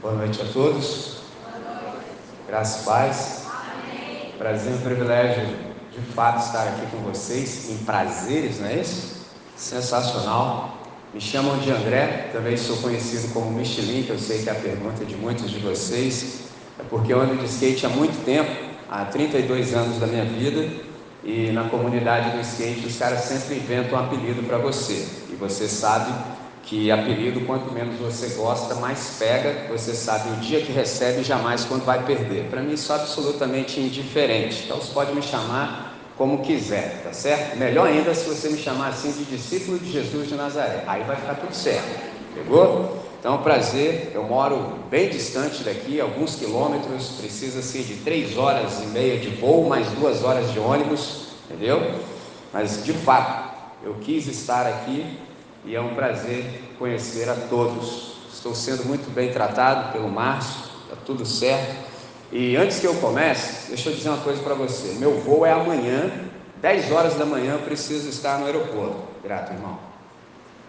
Boa noite a todos. Graças e paz. Prazer e privilégio de fato estar aqui com vocês em prazeres, não é isso? Sensacional. Me chamam de André, também sou conhecido como Michelin, que eu sei que é a pergunta de muitos de vocês. É porque eu ando de skate há muito tempo, há 32 anos da minha vida, e na comunidade do skate os caras sempre inventam um apelido para você. E você sabe que apelido, quanto menos você gosta, mais pega, você sabe o dia que recebe jamais quando vai perder. Para mim isso é absolutamente indiferente. Então você pode me chamar como quiser, tá certo? Melhor ainda se você me chamar assim de discípulo de Jesus de Nazaré. Aí vai ficar tudo certo. Pegou? Então, é um prazer. Eu moro bem distante daqui, alguns quilômetros. Precisa-se de três horas e meia de voo, mais duas horas de ônibus, entendeu? Mas, de fato, eu quis estar aqui e é um prazer conhecer a todos. Estou sendo muito bem tratado pelo Márcio, está tudo certo. E antes que eu comece, deixa eu dizer uma coisa para você: meu voo é amanhã, 10 horas da manhã, eu preciso estar no aeroporto. Grato, irmão.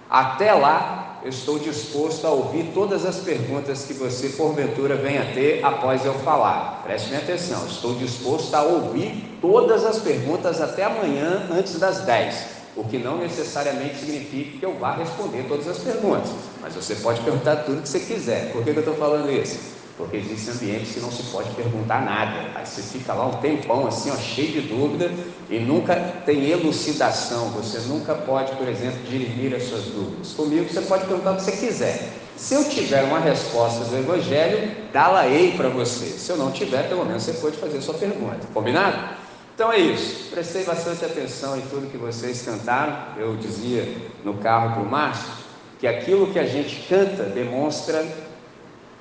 Até lá, eu estou disposto a ouvir todas as perguntas que você porventura venha ter após eu falar. Preste minha atenção, estou disposto a ouvir todas as perguntas até amanhã, antes das 10 o que não necessariamente significa que eu vá responder todas as perguntas, mas você pode perguntar tudo que você quiser. Por que, que eu estou falando isso? Porque existem ambientes que não se pode perguntar nada, aí você fica lá um tempão assim, ó, cheio de dúvida e nunca tem elucidação, você nunca pode, por exemplo, dirimir as suas dúvidas. Comigo você pode perguntar o que você quiser. Se eu tiver uma resposta do Evangelho, dá-la-ei para você. Se eu não tiver, pelo menos você pode fazer a sua pergunta. Combinado? Então é isso. Prestei bastante atenção em tudo que vocês cantaram. Eu dizia no carro para o Márcio que aquilo que a gente canta demonstra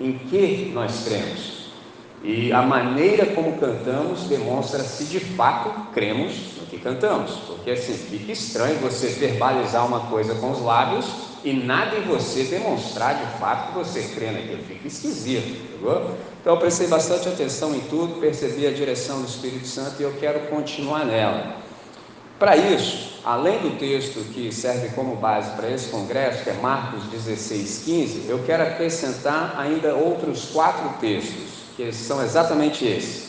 em que nós cremos. E a maneira como cantamos demonstra se de fato cremos no que cantamos. Porque assim, fica estranho você verbalizar uma coisa com os lábios e nada em você demonstrar de fato que você crê naquilo. Fica esquisito, entendeu? Então eu prestei bastante atenção em tudo, percebi a direção do Espírito Santo e eu quero continuar nela. Para isso, além do texto que serve como base para esse congresso, que é Marcos 16, 15, eu quero acrescentar ainda outros quatro textos, que são exatamente esses.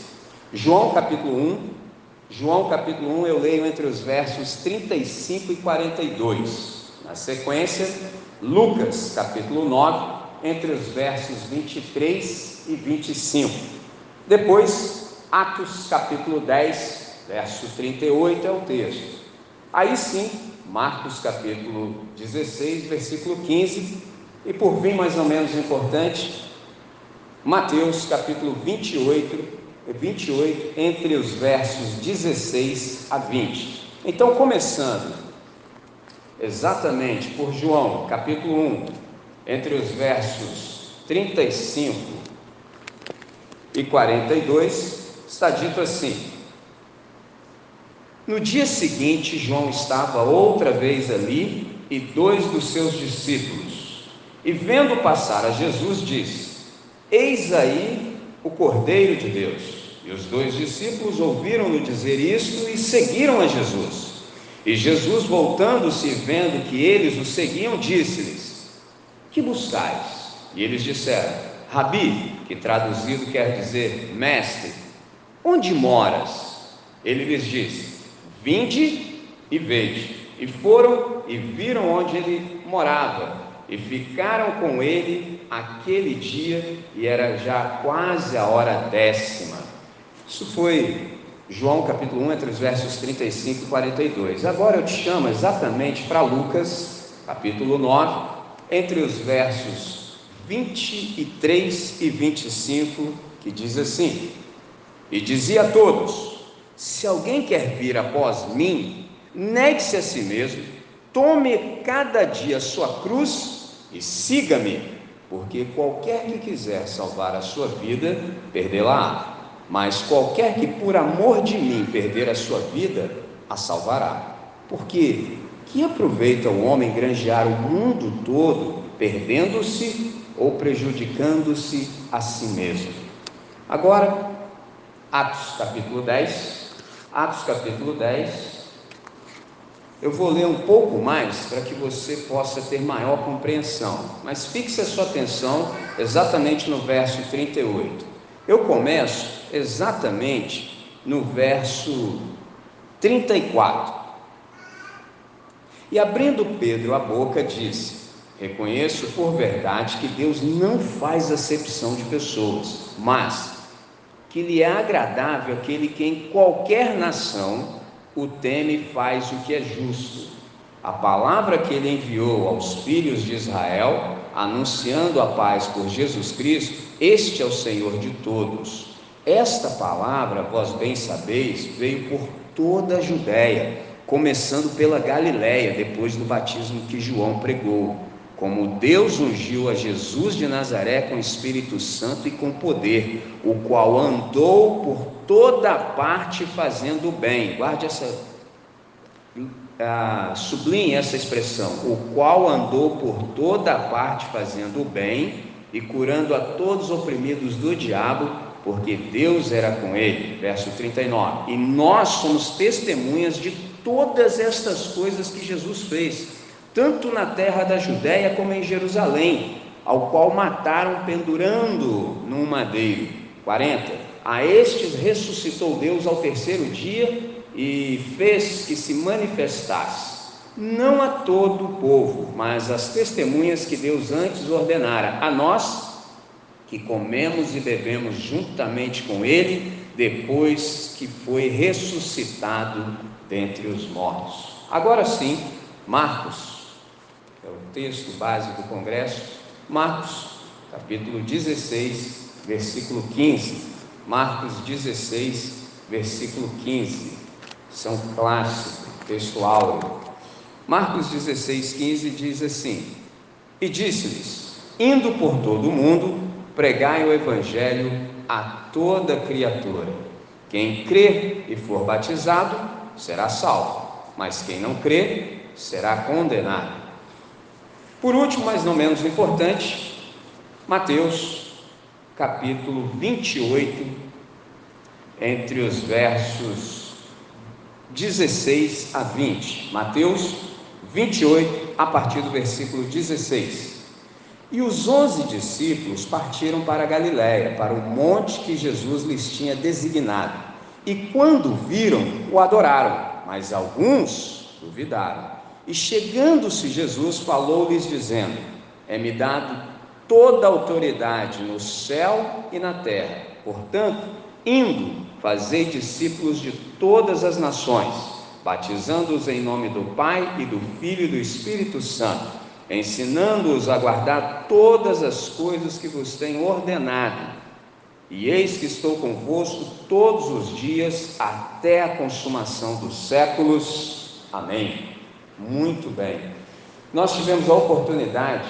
João capítulo 1, João capítulo 1 eu leio entre os versos 35 e 42. Na sequência, Lucas capítulo 9, entre os versos 23 e 25. Depois, Atos capítulo 10, verso 38 é o texto. Aí sim, Marcos capítulo 16, versículo 15. E por fim, mais ou menos importante, Mateus capítulo 28, 28, entre os versos 16 a 20. Então, começando exatamente por João, capítulo 1, entre os versos 35 e 42, está dito assim: No dia seguinte, João estava outra vez ali e dois dos seus discípulos, e vendo passar a Jesus, disse: Eis aí o Cordeiro de Deus. E os dois discípulos ouviram-no dizer isto e seguiram a Jesus. E Jesus, voltando-se vendo que eles o seguiam, disse-lhes: Que buscais? E eles disseram: Rabi, que traduzido quer dizer mestre, onde moras? Ele lhes disse: Vinde e vede. E foram e viram onde ele morava, e ficaram com ele aquele dia, e era já quase a hora décima. Isso foi João capítulo 1, entre os versos 35 e 42. Agora eu te chamo exatamente para Lucas, capítulo 9, entre os versos 23 e 25, que diz assim: E dizia a todos: Se alguém quer vir após mim, negue-se a si mesmo, tome cada dia sua cruz e siga-me, porque qualquer que quiser salvar a sua vida, perdê-la-á. Mas qualquer que por amor de mim perder a sua vida, a salvará. Porque que aproveita o homem granjear o mundo todo, perdendo-se ou prejudicando-se a si mesmo. Agora, Atos capítulo 10, Atos capítulo 10, Eu vou ler um pouco mais para que você possa ter maior compreensão, mas fixe a sua atenção exatamente no verso 38. Eu começo exatamente no verso 34. E abrindo Pedro a boca, disse: Reconheço por verdade que Deus não faz acepção de pessoas, mas que lhe é agradável aquele que em qualquer nação o teme e faz o que é justo. A palavra que ele enviou aos filhos de Israel, anunciando a paz por Jesus Cristo, este é o Senhor de todos. Esta palavra, vós bem sabeis, veio por toda a Judéia, começando pela Galiléia, depois do batismo que João pregou. Como Deus ungiu a Jesus de Nazaré com Espírito Santo e com poder, o qual andou por toda parte fazendo o bem. Guarde essa, ah, sublinhe essa expressão, o qual andou por toda parte fazendo o bem e curando a todos os oprimidos do diabo, porque Deus era com ele. Verso 39. E nós somos testemunhas de todas estas coisas que Jesus fez, tanto na terra da Judéia como em Jerusalém, ao qual mataram pendurando num madeiro. 40 a estes ressuscitou Deus ao terceiro dia e fez que se manifestasse, não a todo o povo, mas às testemunhas que Deus antes ordenara, a nós que comemos e bebemos juntamente com Ele, depois que foi ressuscitado dentre os mortos. Agora sim, Marcos, é o texto base do Congresso, Marcos, capítulo 16, versículo 15. Marcos 16, versículo 15. São clássico, texto. Marcos 16, 15 diz assim: E disse-lhes: Indo por todo o mundo, pregai o evangelho a toda criatura. Quem crê e for batizado será salvo, mas quem não crê será condenado. Por último, mas não menos importante, Mateus capítulo 28, entre os versos 16 a 20. Mateus 28, a partir do versículo 16. E os onze discípulos partiram para Galiléia, para o monte que Jesus lhes tinha designado. E quando viram, o adoraram, mas alguns duvidaram. E chegando-se Jesus, falou-lhes, dizendo: É-me dado toda a autoridade no céu e na terra. Portanto, indo, fazei discípulos de todas as nações, batizando-os em nome do Pai e do Filho e do Espírito Santo, ensinando-os a guardar todas as coisas que vos tenho ordenado. E eis que estou convosco todos os dias até a consumação dos séculos. Amém. Muito bem. Nós tivemos a oportunidade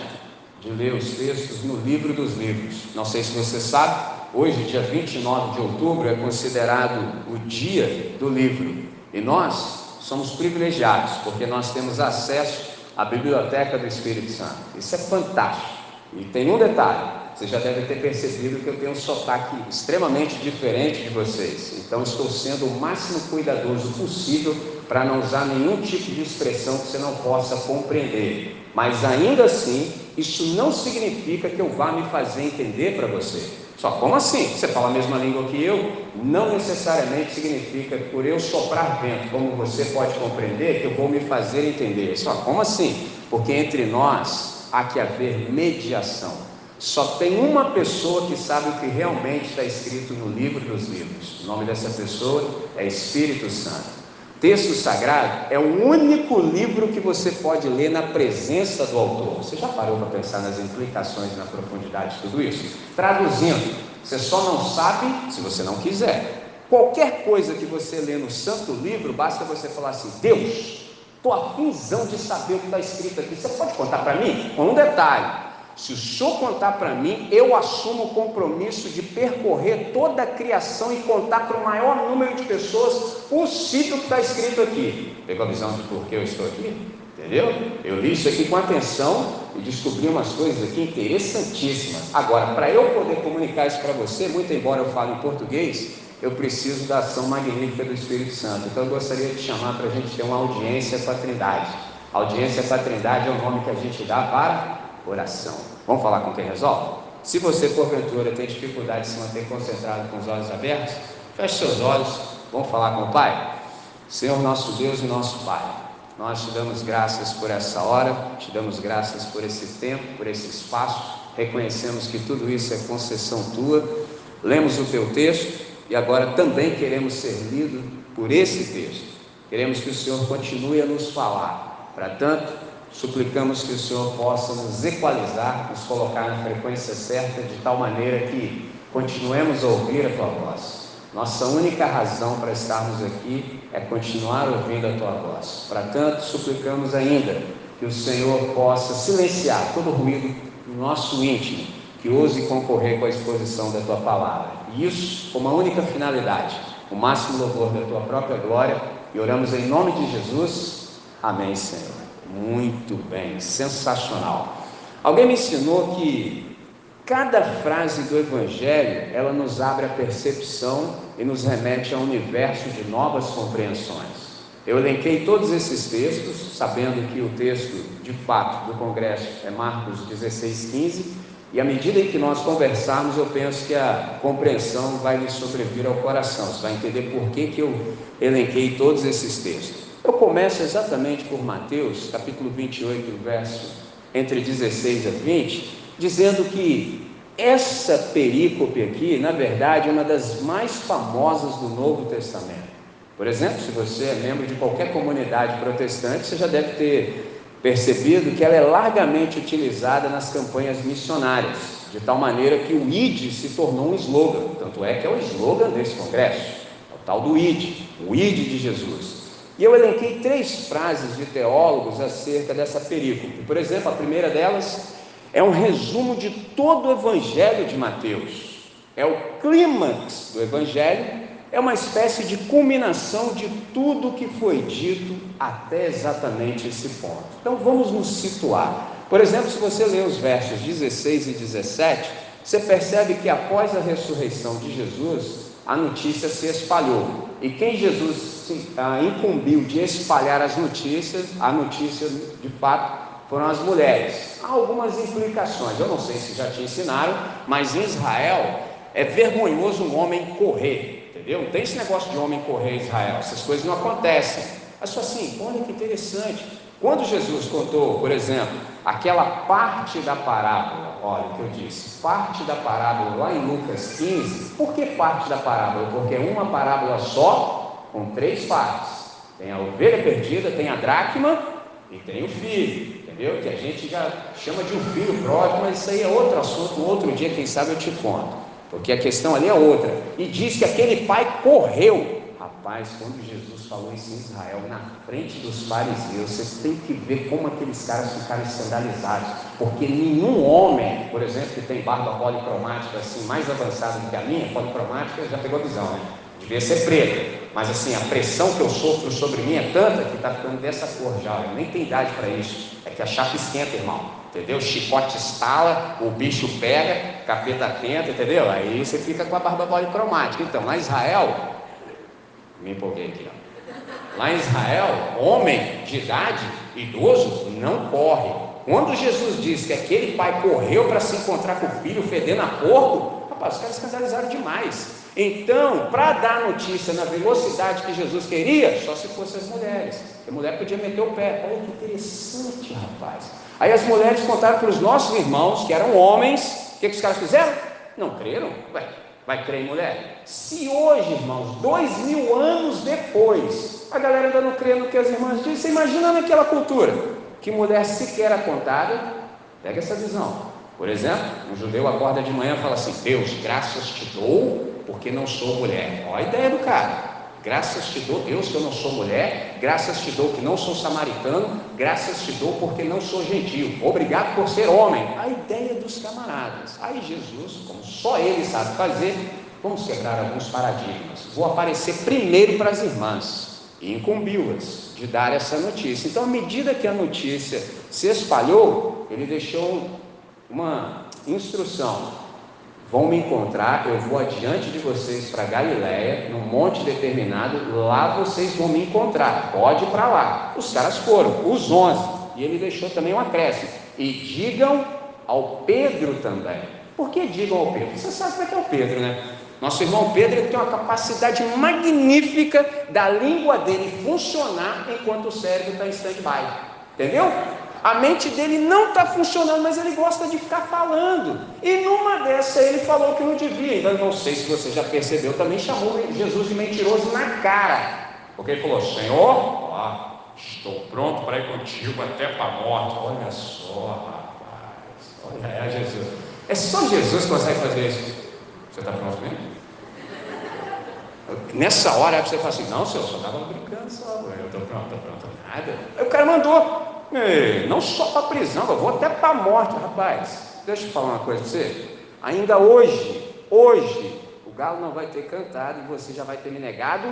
de ler os textos no livro dos livros. Não sei se você sabe, hoje, dia 29 de outubro, é considerado o dia do livro. E nós somos privilegiados, porque nós temos acesso à biblioteca do Espírito Santo. Isso é fantástico. E tem um detalhe: você já deve ter percebido que eu tenho um sotaque extremamente diferente de vocês. Então, estou sendo o máximo cuidadoso possível para não usar nenhum tipo de expressão que você não possa compreender. Mas ainda assim, isso não significa que eu vá me fazer entender para você. Só como assim? Você fala a mesma língua que eu? Não necessariamente significa por eu soprar vento, como você pode compreender, que eu vou me fazer entender. Só como assim? Porque entre nós há que haver mediação. Só tem uma pessoa que sabe o que realmente está escrito no livro dos livros. O nome dessa pessoa é Espírito Santo. Texto sagrado é o único livro que você pode ler na presença do autor. Você já parou para pensar nas implicações, na profundidade de tudo isso? Traduzindo, você só não sabe se você não quiser. Qualquer coisa que você lê no Santo Livro, basta você falar assim: Deus, estou afinzão de saber o que está escrito aqui. Você pode contar para mim? Com um detalhe. Se o senhor contar para mim, eu assumo o compromisso de percorrer toda a criação e contar para o maior número de pessoas possível que está escrito aqui. Pegou a visão de por que eu estou aqui? Entendeu? Eu li isso aqui com atenção e descobri umas coisas aqui interessantíssimas. Agora, para eu poder comunicar isso para você, muito embora eu fale em português, eu preciso da ação magnífica do Espírito Santo. Então eu gostaria de chamar para a gente ter uma audiência com a Trindade. audiência com a Trindade é o nome que a gente dá para oração. Vamos falar com quem resolve? Se você, porventura, tem dificuldade de se manter concentrado com os olhos abertos, feche seus olhos, vamos falar com o Pai? Senhor nosso Deus e nosso Pai, nós te damos graças por essa hora, te damos graças por esse tempo, por esse espaço, reconhecemos que tudo isso é concessão tua, lemos o teu texto e agora também queremos ser lidos por esse texto. Queremos que o Senhor continue a nos falar. Para tanto, suplicamos que o Senhor possa nos equalizar, nos colocar na frequência certa, de tal maneira que continuemos a ouvir a tua voz. Nossa única razão para estarmos aqui é continuar ouvindo a tua voz. Para tanto, suplicamos ainda que o Senhor possa silenciar todo ruído no nosso íntimo, que ouse concorrer com a exposição da tua palavra. E isso com uma única finalidade, o máximo louvor da tua própria glória. E oramos em nome de Jesus. Amém, Senhor. Muito bem, sensacional. Alguém me ensinou que cada frase do Evangelho ela nos abre a percepção e nos remete a um universo de novas compreensões. Eu elenquei todos esses textos, sabendo que o texto de fato do Congresso é Marcos 16, 15, e à medida em que nós conversarmos, eu penso que a compreensão vai lhe sobrevir ao coração, você vai entender por que, que eu elenquei todos esses textos. Eu começo exatamente por Mateus, capítulo 28, verso entre 16 a 20, dizendo que essa perícope aqui, na verdade, é uma das mais famosas do Novo Testamento. Por exemplo, se você é membro de qualquer comunidade protestante, você já deve ter percebido que ela é largamente utilizada nas campanhas missionárias, de tal maneira que o ID se tornou um slogan, tanto é que é o slogan desse congresso, é o tal do ID, o ID de Jesus. E eu elenquei três frases de teólogos acerca dessa perícope. Por exemplo, a primeira delas é um resumo de todo o Evangelho de Mateus. É o clímax do Evangelho, é uma espécie de culminação de tudo que foi dito até exatamente esse ponto. Então vamos nos situar. Por exemplo, se você ler os versos 16 e 17, você percebe que após a ressurreição de Jesus, a notícia se espalhou. E quem Jesus ah, incumbiu de espalhar as notícias, a notícia de fato foram as mulheres. Há algumas implicações, eu não sei se já te ensinaram, mas em Israel é vergonhoso um homem correr, entendeu? Não tem esse negócio de homem correr em Israel, essas coisas não acontecem. Mas só assim, olha que interessante. Quando Jesus contou, por exemplo, aquela parte da parábola, olha o que eu disse, parte da parábola lá em Lucas 15, por que parte da parábola? Porque é uma parábola só com três partes: tem a ovelha perdida, tem a dracma e tem o filho, entendeu? Que a gente já chama de um filho pródigo, mas isso aí é outro assunto. Um outro dia, quem sabe, eu te conto, porque a questão ali é outra. E diz que aquele pai correu. Rapaz, quando Jesus falou isso em Israel, na frente dos fariseus, vocês têm que ver como aqueles caras ficaram escandalizados, porque nenhum homem, por exemplo, que tem barba policromática assim, mais avançada do que a minha, policromática, já pegou visão, né? Devia ser preta. Mas assim, a pressão que eu sofro sobre mim é tanta que está ficando dessa cor já. Eu nem tenho idade para isso. É que a chapa esquenta, irmão. Entendeu? O chicote estala, o bicho pega, capeta tenta, entendeu? Aí você fica com a barba policromática. Então, em Israel, me empolguei aqui, ó. Lá em Israel, homem de idade, idoso, não corre. Quando Jesus disse que aquele pai correu para se encontrar com o filho fedendo a porco, rapaz, os caras escandalizaram demais. Então, para dar notícia na velocidade que Jesus queria, só se fossem as mulheres. A mulher podia meter o pé. Olha que interessante, rapaz. Aí as mulheres contaram para os nossos irmãos, que eram homens, o que, que os caras fizeram? Não creram? Ué, vai crer em mulher? Se hoje, irmãos, dois mil anos depois, a galera ainda não crê no que as irmãs dizem, você imagina naquela cultura, que mulher sequer era contada, pega essa visão. Por exemplo, um judeu acorda de manhã e fala assim: Deus, graças te dou porque não sou mulher. Olha a ideia do cara. Graças te dou, Deus, que eu não sou mulher. Graças te dou que não sou samaritano. Graças te dou porque não sou gentil. Obrigado por ser homem. A ideia dos camaradas. Aí Jesus, como só ele sabe fazer, vamos quebrar alguns paradigmas. Vou aparecer primeiro para as irmãs e incumbiu-as de dar essa notícia. Então, à medida que a notícia se espalhou, ele deixou uma instrução vão me encontrar, eu vou adiante de vocês para Galiléia, num monte determinado, lá vocês vão me encontrar, pode ir para lá. Os caras foram, os onze, e ele deixou também um acréscimo. E digam ao Pedro também. Por que digam ao Pedro? Você sabe como é que é o Pedro, né? Nosso irmão Pedro tem uma capacidade magnífica da língua dele funcionar enquanto o cérebro está em stand-by. Entendeu? A mente dele não está funcionando, mas ele gosta de ficar falando. E numa dessa ele falou que não devia. Então, não sei se você já percebeu, também chamou Jesus de mentiroso na cara. Porque ele falou: Senhor, ó, estou pronto para ir contigo até para a morte. Olha só, rapaz. Olha, é Jesus. É só Jesus que consegue fazer isso. Você está pronto mesmo? Nessa hora você fala assim: Não, senhor, só estava brincando só. Eu estou pronto, estou pronto. Nada. Aí o cara mandou. Não só para prisão, eu vou até para a morte, rapaz. Deixa eu falar uma coisa para você. Ainda hoje, hoje, o galo não vai ter cantado e você já vai ter me negado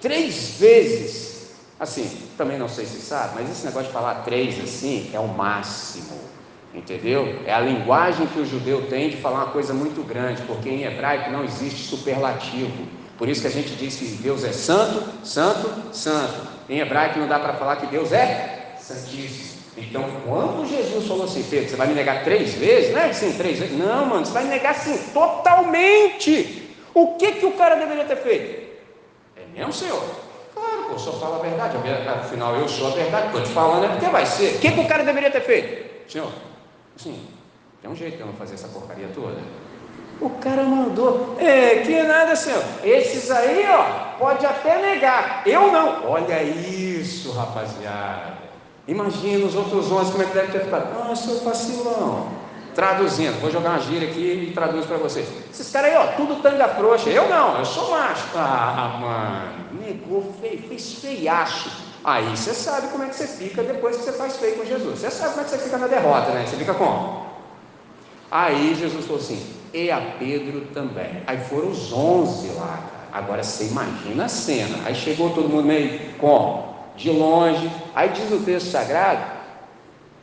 três vezes. Assim, também não sei se sabe, mas esse negócio de falar três assim é o máximo. Entendeu? É a linguagem que o judeu tem de falar uma coisa muito grande, porque em hebraico não existe superlativo. Por isso que a gente diz que Deus é santo, santo, santo. Em hebraico não dá para falar que Deus é Santíssimo. Então, quando Jesus falou assim, Pedro, você vai me negar três vezes? Não é assim, três vezes? Não, mano, você vai me negar assim, totalmente. O que, que o cara deveria ter feito? É mesmo, Senhor? Claro, pô, só fala a verdade. Afinal, eu sou a verdade. Estou te falando, é porque vai ser. O que, que o cara deveria ter feito? Senhor, assim, tem um jeito de eu não fazer essa porcaria toda. O cara mandou, é, que nada, senhor. Esses aí, ó, pode até negar. Eu não. Olha isso, rapaziada. Imagina os outros homens como é que deve ter ficado. Ah, seu vacilão. Traduzindo, vou jogar uma gíria aqui e traduz para vocês. Esses caras aí, ó, tudo tanga frouxa. Eu não, eu sou macho. Ah, mano, negou, fez, fez feiaço. Aí você sabe como é que você fica depois que você faz feio com Jesus. Você sabe como é que você fica na derrota, né? Você fica como? Aí Jesus falou assim: e a Pedro também. Aí foram os onze lá. Agora você imagina a cena. Aí chegou todo mundo meio como? de longe. Aí diz o texto sagrado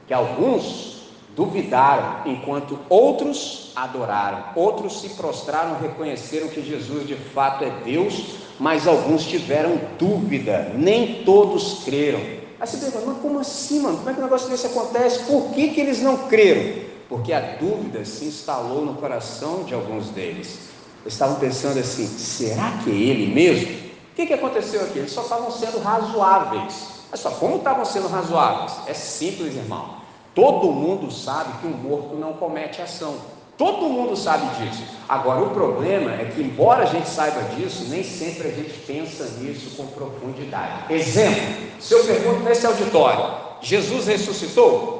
que alguns duvidaram, enquanto outros adoraram, outros se prostraram, reconheceram que Jesus de fato é Deus, mas alguns tiveram dúvida, nem todos creram. Aí você pergunta, mas como assim, mano? Como é que um negócio desse acontece? Por que, que eles não creram? Porque a dúvida se instalou no coração de alguns deles. Eles estavam pensando assim: será que é ele mesmo? que, que aconteceu aqui? Eles só estavam sendo razoáveis. Mas só como estavam sendo razoáveis? É simples, irmão. Todo mundo sabe que um morto não comete ação. Todo mundo sabe disso. Agora, o problema é que, embora a gente saiba disso, nem sempre a gente pensa nisso com profundidade. Exemplo: se eu pergunto nesse auditório, Jesus ressuscitou?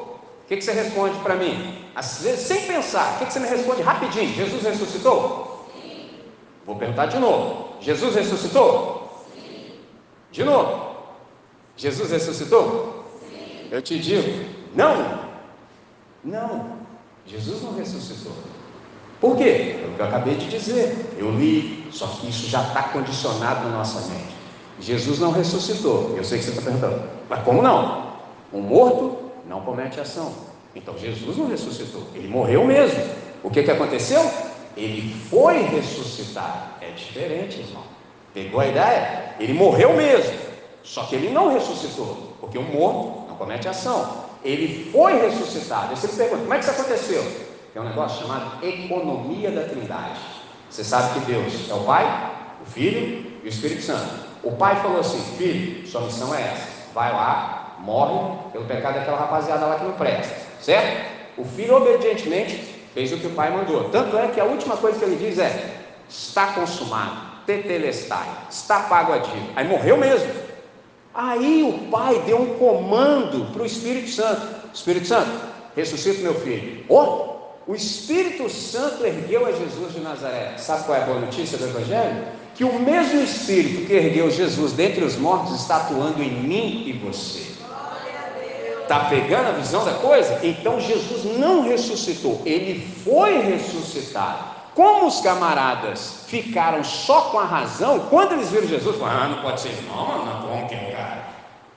Que, que você responde para mim? Às vezes, sem pensar, o que, que você me responde rapidinho? Jesus ressuscitou? Sim. Vou perguntar de novo: Jesus ressuscitou? De novo, Jesus ressuscitou? Sim. Eu te digo, não, não, Jesus não ressuscitou. Por quê? É o que eu acabei de dizer, eu li, só que isso já está condicionado na nossa mente. Jesus não ressuscitou. Eu sei que você está perguntando, mas como não? Um morto não comete ação. Então Jesus não ressuscitou, ele morreu mesmo. O que, que aconteceu? Ele foi ressuscitar. É diferente, irmão. Pegou a ideia? Ele morreu mesmo, só que ele não ressuscitou, porque o morto não comete ação. Ele foi ressuscitado. Você pergunta, como é que isso aconteceu? Tem um negócio chamado economia da trindade. Você sabe que Deus é o Pai, o Filho e o Espírito Santo. O Pai falou assim: Filho, sua missão é essa. Vai lá, morre pelo pecado daquela rapaziada lá que não presta. Certo? O filho obedientemente fez o que o pai mandou. Tanto é que a última coisa que ele diz é: está consumado tetelestai, está pago a dívida. Aí morreu mesmo. Aí o pai deu um comando para o Espírito Santo: Espírito Santo, ressuscita meu filho. Oh, o Espírito Santo ergueu a Jesus de Nazaré. Sabe qual é a boa notícia do Evangelho? Que o mesmo Espírito que ergueu Jesus dentre os mortos está atuando em mim e você. Está pegando a visão da coisa? Então Jesus não ressuscitou, ele foi ressuscitado. Como os camaradas ficaram só com a razão, quando eles viram Jesus, falaram: Ah, não pode ser, não, não, como que é cara?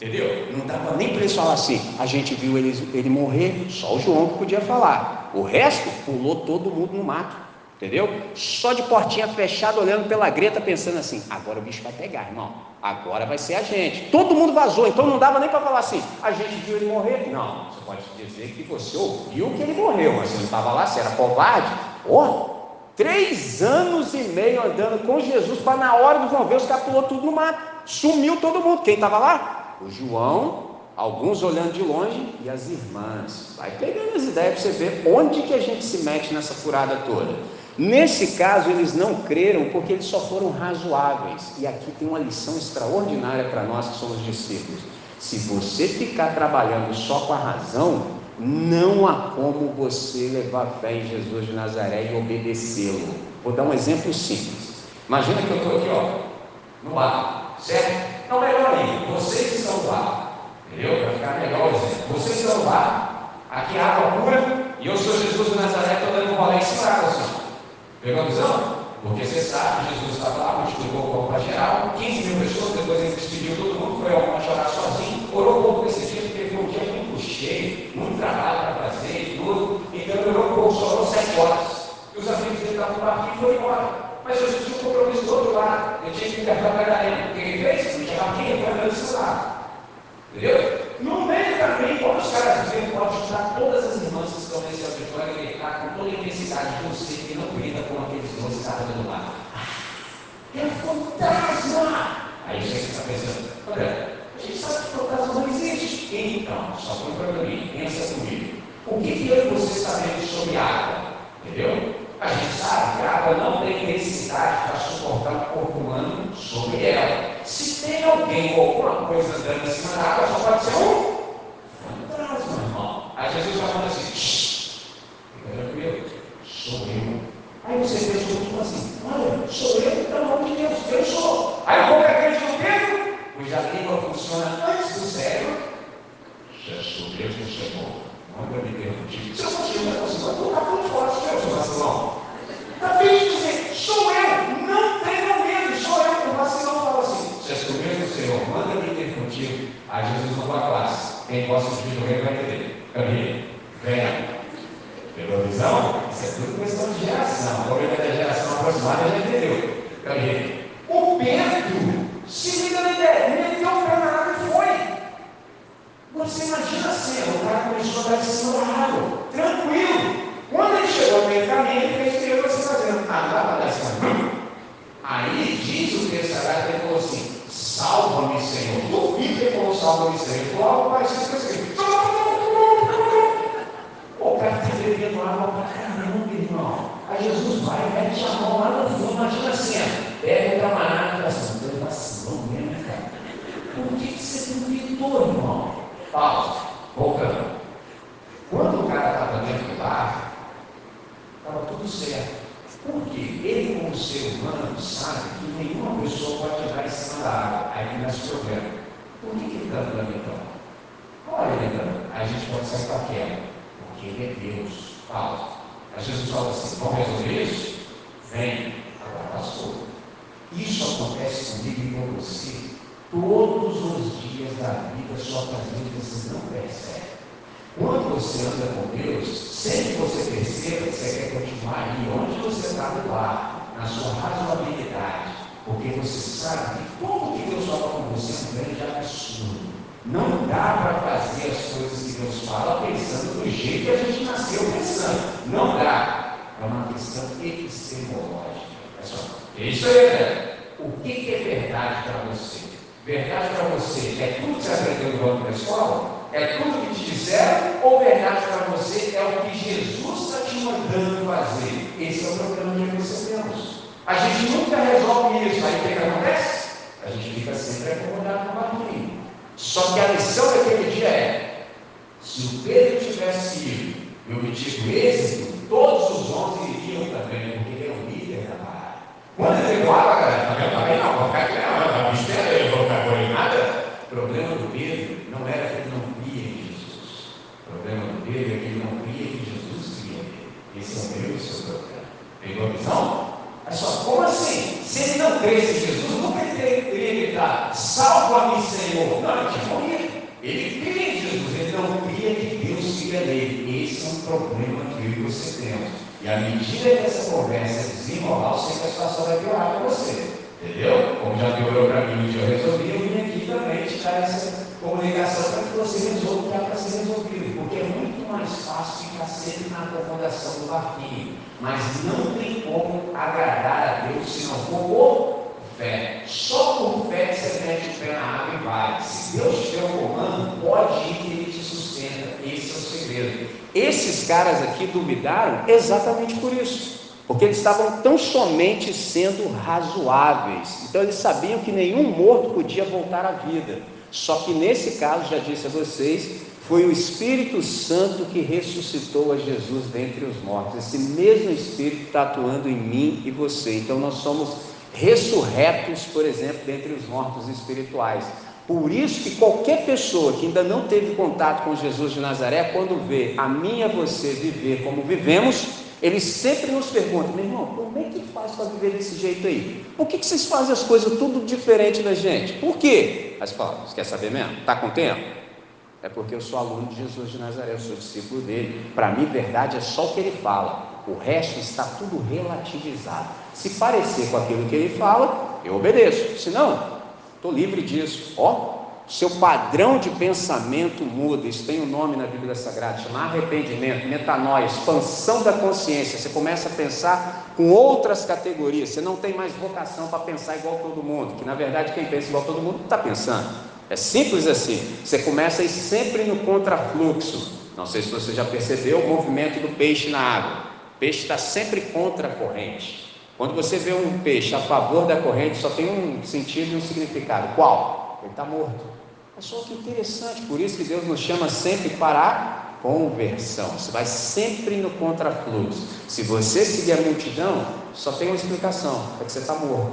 Entendeu? Não dava nem para eles falar assim. A gente viu ele, ele morrer, só o João que podia falar. O resto pulou todo mundo no mato. Entendeu? Só de portinha fechada, olhando pela greta, pensando assim: agora o bicho vai pegar, irmão. Agora vai ser a gente. Todo mundo vazou, então não dava nem para falar assim: a gente viu ele morrer. Não, você pode dizer que você ouviu que ele morreu, mas você não estava lá, você era covarde. Oh, três anos e meio andando com Jesus, para na hora do vão ver, os caras pulou tudo no mar. Sumiu todo mundo. Quem estava lá? O João, alguns olhando de longe e as irmãs. Vai pegando as ideias para você ver onde que a gente se mete nessa furada toda. Nesse caso, eles não creram porque eles só foram razoáveis. E aqui tem uma lição extraordinária para nós que somos discípulos. Se você ficar trabalhando só com a razão, não há como você levar fé em Jesus de Nazaré e obedecê-lo. Vou dar um exemplo simples. Imagina que eu estou aqui, ó, no ar, certo? Não, melhor ainda, vocês estão no ar, entendeu? Para ficar melhor o exemplo. Vocês estão no ar, aqui a água pura, e eu sou Jesus de Nazaré, estou dando um rolê em cima da assim. Pegou a visão? Porque você sabe, Jesus estava lá, multiplicou o corpo para geral, 15 mil pessoas, depois ele despediu todo mundo, foi ao chorar sozinho, orou um pouco nesse dia, foi um dia muito cheio, muito trabalho para fazer e tudo, então ele orou um pouco, só orou sete horas. E os amigos dele estavam por aqui e foram embora. Mas Jesus tinha um compromisso do outro lado, ele tinha que interpretar a Madalena. O que ele fez? Ele chamava quem? Foi andando desse lado. Entendeu? No meio também, quando os caras dizem, pode juntar todas as irmãs que estão nesse auditório e gritar com toda a intensidade de você que não grita como aqueles dois caras do lado. Ah, é fantasma! Aí você está pensando, André, a gente sabe que fantasma não existe. Então, só põe para mim, pensa comigo. O que, que eu e você sabemos sobre água? Entendeu? A gente sabe que a água não tem necessidade para suportar o corpo humano sobre ela. Se tem alguém ou alguma coisa andando em cima da água, só pode ser um fantasma, irmão. Aí Jesus está falando assim, fica tranquilo, sou eu. Aí você pensa tipo assim, olha, sou eu, pelo amor de Deus, eu sou. Aí o povo acredita no Pedro, pois a língua funciona antes do cérebro. Já sou Deus do Senhor. Manda me permitir. Se eu fosse eu, eu fosse, eu colocar muito forte, meu vacilão. Está bem dizer, sou eu, não tenha medo, sou eu. O vacilão fala assim, se és tu mesmo, Senhor, manda me ter contigo. Aí Jesus não a classe. Quem gosta de videogame vai entender. Caminho, venha. Pegou a visão? Isso é tudo questão de geração. O problema da geração aproximada já entendeu. O Pedro se liga na ideia, meteu o pé na água e foi. Você imagina a cena, o cara começou a dar de água, tranquilo. Quando ele chegou no meio do caminho, ele fez o que você fazendo. Ah, dá para dar cima. Aí diz o texto sagrado ele falou assim: Salva-me, Senhor. Duvido ele falou: Salva-me, Senhor. Ele falou algo parecido com assim. Está bebendo água para caramba, irmão. Aí Jesus vai, mete a mão lá no fundo, imagina assim, pega o camarada e fala assim: Deus vacilou mesmo, cara. Por que, você duvidou, irmão? Pausa, voltando. Quando o cara estava dentro do bar, estava tudo certo. Porque ele, como ser humano, sabe que nenhuma pessoa pode entrar em cima da água. Aí começa o problema. Por que, que ele está dando então? Deus. Pausa. Aí Jesus fala assim: vamos resolver isso? Vem. Agora, pastor. Isso acontece comigo e com você todos os dias da vida, só que às vezes você não percebe. Quando você anda com Deus, sempre que você perceba que você quer continuar aí, onde você está no lar, na sua razoabilidade, porque você sabe que tudo que Deus fala com você é um grande absurdo. Não dá para fazer as coisas que Deus fala pensando do jeito que a gente nasceu pensando. Não dá. É uma questão epistemológica. É só. Isso aí, né? O que é verdade para você? Verdade para você é tudo que você aprendeu no banco da escola? É tudo que te disseram? Ou verdade para você é o que Jesus está te mandando fazer? Esse é o problema que você temos. A gente nunca resolve isso. Aí o que, que acontece? A gente fica sempre acomodado no barquinho. Só que a lição daquele dia é: se o Pedro tivesse ido e obtido êxito, todos os onze iriam também, porque ele é o líder da barra. Quando ele pegou água, galera, está vendo? Está vendo? Não, vou ficar aqui, não, não, aí, eu vou ficar com nada. O problema do Pedro não era que ele não cria em Jesus. O problema do Pedro é que ele não cria que Jesus cria. Esse é o meu e o seu problema. Pegou a visão? Mas só, como assim? Se ele não cresce em Jesus, nunca ele teria gritado, salva-me, Senhor. Não, ele tinha morrido. Ele cria em Jesus, ele não cria que Deus siga nele. Esse é um problema que eu e você temos. E à medida que essa conversa desenrolar, eu sei que a situação vai piorar para você. Entendeu? Como já piorou para mim eu resolvi, eu vim aqui também te dar essa comunicação para que você resolva o que há para ser resolvido. Porque é muito mais fácil ficar sempre na acomodação do barquinho. Mas não tem como agradar a Deus se não for por fé. Só por fé que você mete o pé na água e vai. Se Deus tiver o comando, pode ir que Ele te sustenta. Esse é o segredo. Esses caras aqui duvidaram exatamente por isso. Porque eles estavam tão somente sendo razoáveis. Então eles sabiam que nenhum morto podia voltar à vida. Só que nesse caso, já disse a vocês, foi o Espírito Santo que ressuscitou a Jesus dentre os mortos. Esse mesmo Espírito está atuando em mim e você. Então nós somos ressurretos, por exemplo, dentre os mortos espirituais. Por isso que qualquer pessoa que ainda não teve contato com Jesus de Nazaré, quando vê a mim e a você viver como vivemos, ele sempre nos pergunta, meu irmão, como é que faz para viver desse jeito aí? Por que, que vocês fazem as coisas tudo diferente da gente? Por quê? Fala, você quer saber mesmo? Está com tempo? É porque eu sou aluno de Jesus de Nazaré, eu sou discípulo dele. Para mim, verdade é só o que ele fala. O resto está tudo relativizado. Se parecer com aquilo que ele fala, eu obedeço. Se não, estou livre disso. Ó, seu padrão de pensamento muda. Isso tem um nome na Bíblia Sagrada, chama arrependimento, metanoia, expansão da consciência. Você começa a pensar com outras categorias. Você não tem mais vocação para pensar igual todo mundo, que na verdade quem pensa igual todo mundo está pensando. É simples assim. Você começa a ir sempre no contrafluxo. Não sei se você já percebeu o movimento do peixe na água. O peixe está sempre contra a corrente. Quando você vê um peixe a favor da corrente, só tem um sentido e um significado. Qual? ele está morto. É só que interessante, por isso que Deus nos chama sempre para a conversão. Você vai sempre no contrafluxo. Se você seguir a multidão, só tem uma explicação: é que você está morto.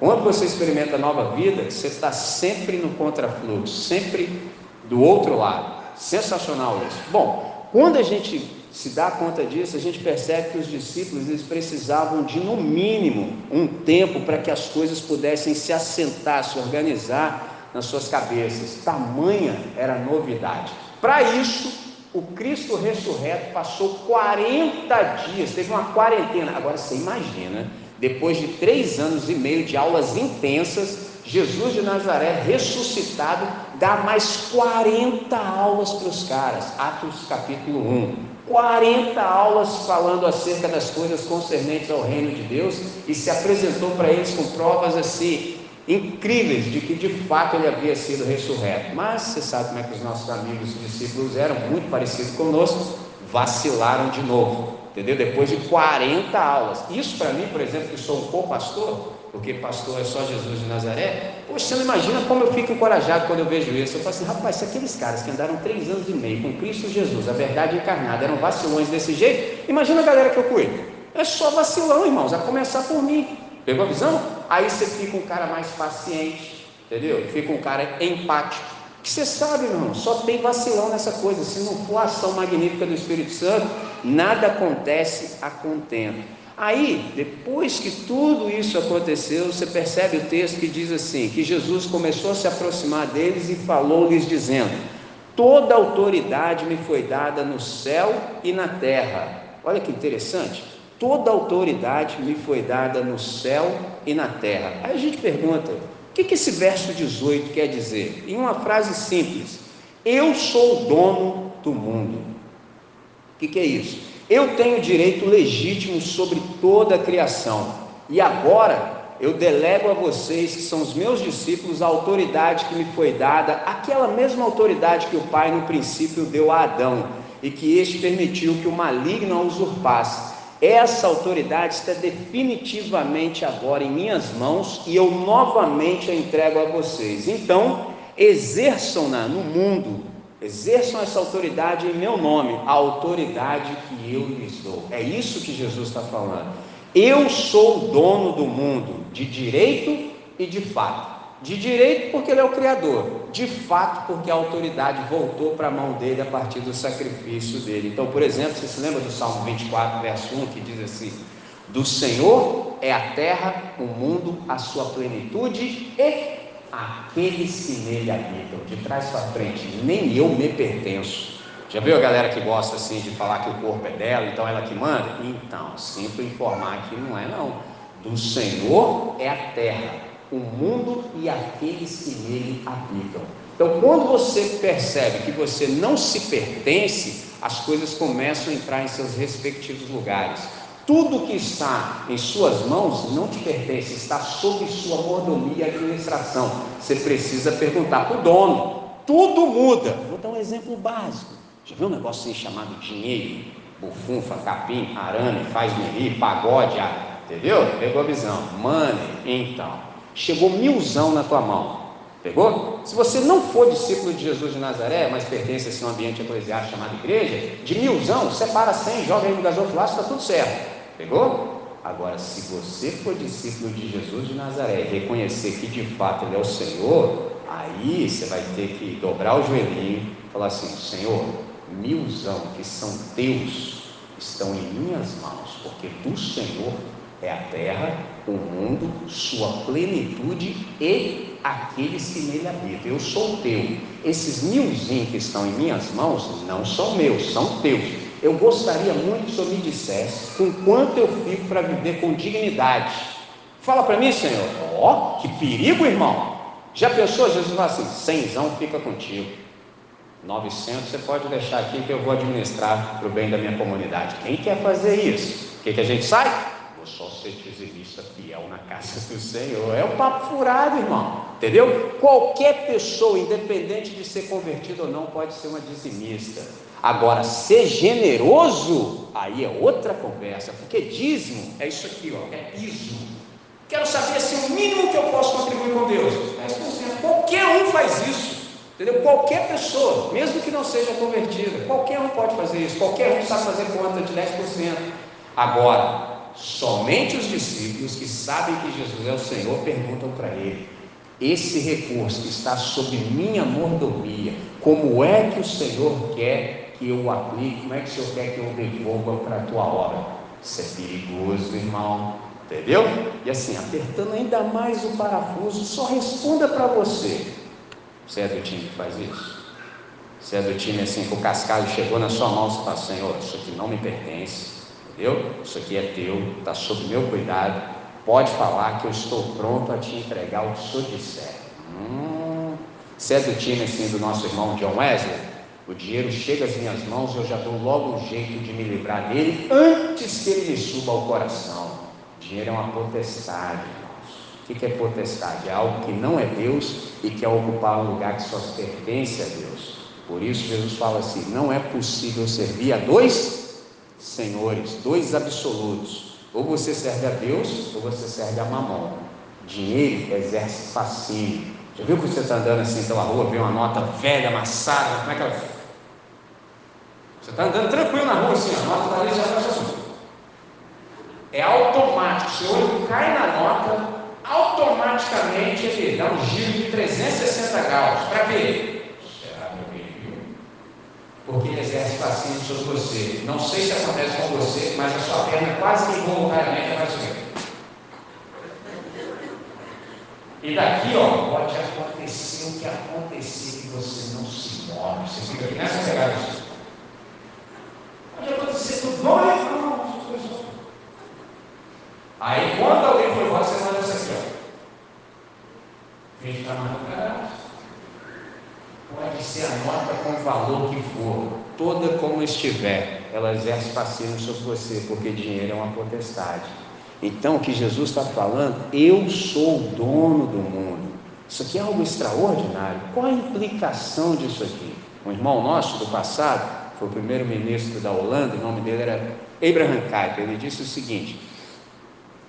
Quando você experimenta a nova vida, você está sempre no contrafluxo, sempre do outro lado. Sensacional isso. Bom, quando a gente se dá conta disso, a gente percebe que os discípulos eles precisavam de no mínimo um tempo para que as coisas pudessem se assentar, se organizar nas suas cabeças. Tamanha era a novidade. Para isso, o Cristo ressurreto passou 40 dias, teve uma quarentena. Agora você imagina, depois de três anos e meio de aulas intensas, Jesus de Nazaré ressuscitado dá mais 40 aulas para os caras. Atos capítulo 1. 40 aulas falando acerca das coisas concernentes ao reino de Deus e se apresentou para eles com provas assim incríveis de que de fato ele havia sido ressurreto. Mas você sabe como é que os nossos amigos e discípulos eram, muito parecidos conosco, vacilaram de novo, entendeu? Depois de 40 aulas. Isso para mim, por exemplo, que sou um co-pastor, porque pastor é só Jesus de Nazaré, poxa, você não imagina como eu fico encorajado quando eu vejo isso. Eu falo assim, rapaz, se aqueles caras que andaram três anos e meio com Cristo Jesus, a verdade encarnada, eram vacilões desse jeito, imagina a galera que eu cuido. É só vacilão, irmãos, a começar por mim. Pegou a visão? Aí você fica um cara mais paciente, entendeu? Fica um cara empático. Que você sabe, irmão, só tem vacilão nessa coisa. Se não for a ação magnífica do Espírito Santo, nada acontece a contento. Aí, depois que tudo isso aconteceu, você percebe o texto que diz assim: que Jesus começou a se aproximar deles e falou-lhes, dizendo: Toda autoridade me foi dada no céu e na terra. Olha que interessante. Toda autoridade me foi dada no céu e na terra. Aí a gente pergunta: o que, esse verso 18 quer dizer? Em uma frase simples: Eu sou o dono do mundo. O que é isso? Eu tenho direito legítimo sobre toda a criação. E agora eu delego a vocês, que são os meus discípulos, a autoridade que me foi dada, aquela mesma autoridade que o Pai no princípio deu a Adão, e que este permitiu que o maligno a usurpasse essa autoridade está definitivamente agora em minhas mãos e eu novamente a entrego a vocês. Então, exerçam-na no mundo, exerçam essa autoridade em meu nome, a autoridade que eu lhes dou. É isso que Jesus está falando. Eu sou o dono do mundo, de direito e de fato. De direito, porque ele é o Criador. De fato, porque a autoridade voltou para a mão dele a partir do sacrifício dele. Então, por exemplo, você se lembra do Salmo 24, verso 1, que diz assim: Do Senhor é a terra, o mundo, a sua plenitude e aqueles que nele habitam. De trás para frente, nem eu me pertenço. Já viu a galera que gosta assim de falar que o corpo é dela, então ela que manda? Então, sinto informar que não é não. Do Senhor é a terra, o mundo e aqueles que nele habitam. Então, quando você percebe que você não se pertence, as coisas começam a entrar em seus respectivos lugares. Tudo que está em suas mãos não te pertence, está sob sua mordomia e administração. Você precisa perguntar para o dono. Tudo muda. Vou dar um exemplo básico. Já viu um negócio assim chamado dinheiro? Bufunfa, capim, arame, faz-me rir, pagode, ah, entendeu? Pegou a visão. Money, então. Chegou milzão na tua mão. Pegou? Se você não for discípulo de Jesus de Nazaré, mas pertence a esse ambiente eclesiástico chamado igreja, de milzão, separa 100, joga aí no gasofilácio, está tudo certo. Pegou? Agora, se você for discípulo de Jesus de Nazaré e reconhecer que de fato Ele é o Senhor, aí você vai ter que dobrar o joelhinho e falar assim: Senhor, milzão que são teus estão em minhas mãos, porque do Senhor é a terra, o mundo, sua plenitude e aqueles que nele habitam. Eu sou teu. Esses milzinhos que estão em minhas mãos não são meus, são teus. Eu gostaria muito que o Senhor me dissesse com quanto eu fico para viver com dignidade. Fala para mim, Senhor. Ó, oh, que perigo, irmão. Já pensou? Jesus fala assim: cenzão fica contigo. 900 você pode deixar aqui que eu vou administrar para o bem da minha comunidade. Quem quer fazer isso? O que, que a gente sai? Vou só ser dizimista fiel na casa do Senhor. É o papo furado, irmão. Entendeu? Qualquer pessoa, independente de ser convertido ou não, pode ser uma dizimista. Agora, ser generoso, aí é outra conversa, porque dízimo é isso aqui, ó, é piso. Quero saber assim, o mínimo que eu posso contribuir com Deus. 10%. Qualquer um faz isso. Entendeu? Qualquer pessoa, mesmo que não seja convertida, qualquer um pode fazer isso, qualquer um sabe fazer conta de 10%. Agora, somente os discípulos que sabem que Jesus é o Senhor perguntam para ele: esse recurso que está sob minha mordomia, como é que o Senhor quer que eu aplique, como é que o Senhor quer que eu devolva para a tua obra? Isso é perigoso, irmão. Entendeu? E assim, apertando ainda mais o parafuso, só responda para você. Você é do time que faz isso? Você é do time assim que o cascalho chegou na sua mão e fala, Senhor, isso aqui não me pertence, entendeu? Isso aqui é teu, está sob meu cuidado. Pode falar que eu estou pronto a te entregar o que o Senhor disser. Hum, você é do time assim do nosso irmão John Wesley? O dinheiro chega às minhas mãos, eu já dou logo um jeito de me livrar dele antes que ele me suba ao coração. O dinheiro é uma potestade, irmãos. O que é potestade? É algo que não é Deus e que é ocupar um lugar que só pertence a Deus. Por isso Jesus fala assim: não é possível servir a dois senhores, dois absolutos. Ou você serve a Deus, ou você serve a mamão. Dinheiro exerce fascínio. Já viu que você está andando assim pela rua, vê uma nota velha, amassada, como é que ela você está andando tranquilo na rua assim, a nota está ali já está assim. É automático, seu olho cai na nota, automaticamente ele dá um giro de 360 graus. Para quê? Será que alguém? Porque ele exerce fascínio sobre você. Não sei se acontece com você, mas a sua perna quase que involuntariamente vai subir. E daqui, ó, pode acontecer o que acontecer que você não se move. Você fica aqui nessa pegada acontecer tudo bom, né? Não, não, Aí quando alguém for embora, você manda isso aqui, ó. Vem está caralho. Pode ser a nota com o valor que for, toda como estiver, ela exerce fascínio sobre você, porque dinheiro é uma potestade. Então, o que Jesus está falando, eu sou o dono do mundo. Isso aqui é algo extraordinário. Qual a implicação disso aqui? Um irmão nosso do passado, foi o primeiro-ministro da Holanda, o nome dele era Abraham Kuyper, ele disse o seguinte: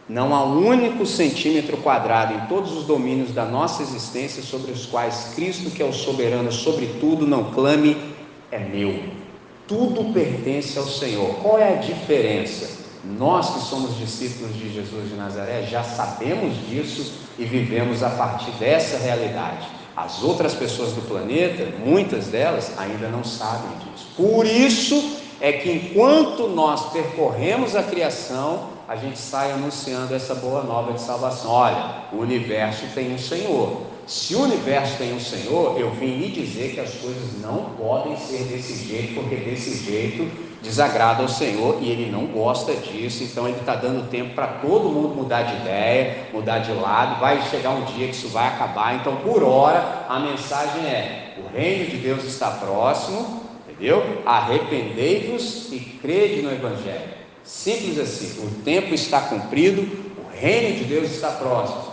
Não há um único centímetro quadrado em todos os domínios da nossa existência sobre os quais Cristo, que é o soberano sobre tudo, não clame, é meu. Tudo pertence ao Senhor. Qual é a diferença? Nós que somos discípulos de Jesus de Nazaré já sabemos disso e vivemos a partir dessa realidade. As outras pessoas do planeta, muitas delas, ainda não sabem disso. Por isso é que enquanto nós percorremos a criação, a gente sai anunciando essa boa nova de salvação. Olha, o universo tem um Senhor. Se o universo tem um Senhor, eu vim lhe dizer que as coisas não podem ser desse jeito, porque desse jeito desagrada ao Senhor e ele não gosta disso. Então ele está dando tempo para todo mundo mudar de ideia, mudar de lado. Vai chegar um dia que isso vai acabar. Então, por hora, a mensagem é: o reino de Deus está próximo, entendeu? Arrependei-vos e crede no Evangelho. Simples assim. O tempo está cumprido, o reino de Deus está próximo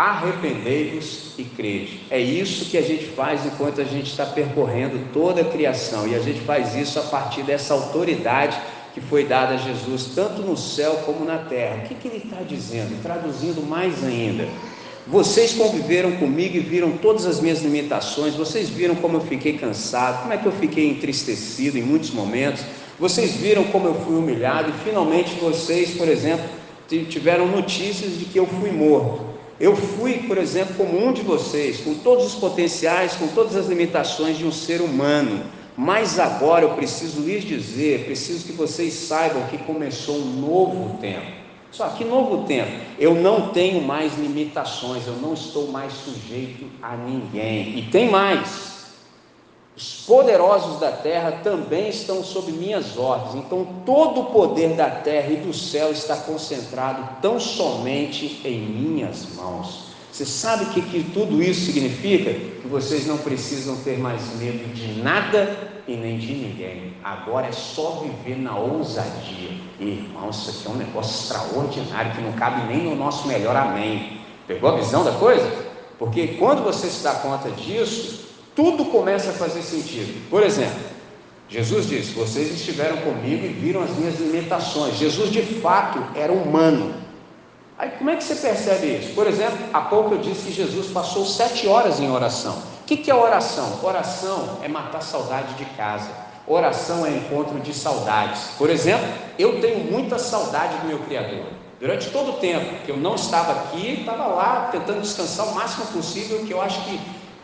arrependei-vos e crede. É isso que a gente faz enquanto a gente está percorrendo toda a criação, e a gente faz isso a partir dessa autoridade que foi dada a Jesus, tanto no céu como na terra. O que, que ele está dizendo? Traduzindo mais ainda. Vocês conviveram comigo e viram todas as minhas limitações, vocês viram como eu fiquei cansado, como é que eu fiquei entristecido em muitos momentos, vocês viram como eu fui humilhado, e finalmente vocês, por exemplo, tiveram notícias de que eu fui morto. Eu fui, por exemplo, como um de vocês, com todos os potenciais, com todas as limitações de um ser humano. Mas agora eu preciso lhes dizer, preciso que vocês saibam que começou um novo tempo. Só que novo tempo, eu não tenho mais limitações, eu não estou mais sujeito a ninguém. E tem mais. Os poderosos da terra também estão sob minhas ordens. Então, todo o poder da terra e do céu está concentrado tão somente em minhas mãos. Você sabe o que, que tudo isso significa? Que vocês não precisam ter mais medo de nada e nem de ninguém. Agora é só viver na ousadia. Irmão, isso aqui é um negócio extraordinário que não cabe nem no nosso melhor amém. Pegou a visão da coisa? Porque quando você se dá conta disso, tudo começa a fazer sentido. Por exemplo, Jesus disse: Vocês estiveram comigo e viram as minhas limitações. Jesus de fato era humano. Aí como é que você percebe isso? Por exemplo, há pouco eu disse que Jesus passou sete horas em oração. O que, que é oração? Oração é matar saudade de casa. Oração é encontro de saudades. Por exemplo, eu tenho muita saudade do meu Criador. Durante todo o tempo que eu não estava aqui, estava lá tentando descansar o máximo possível, que eu acho que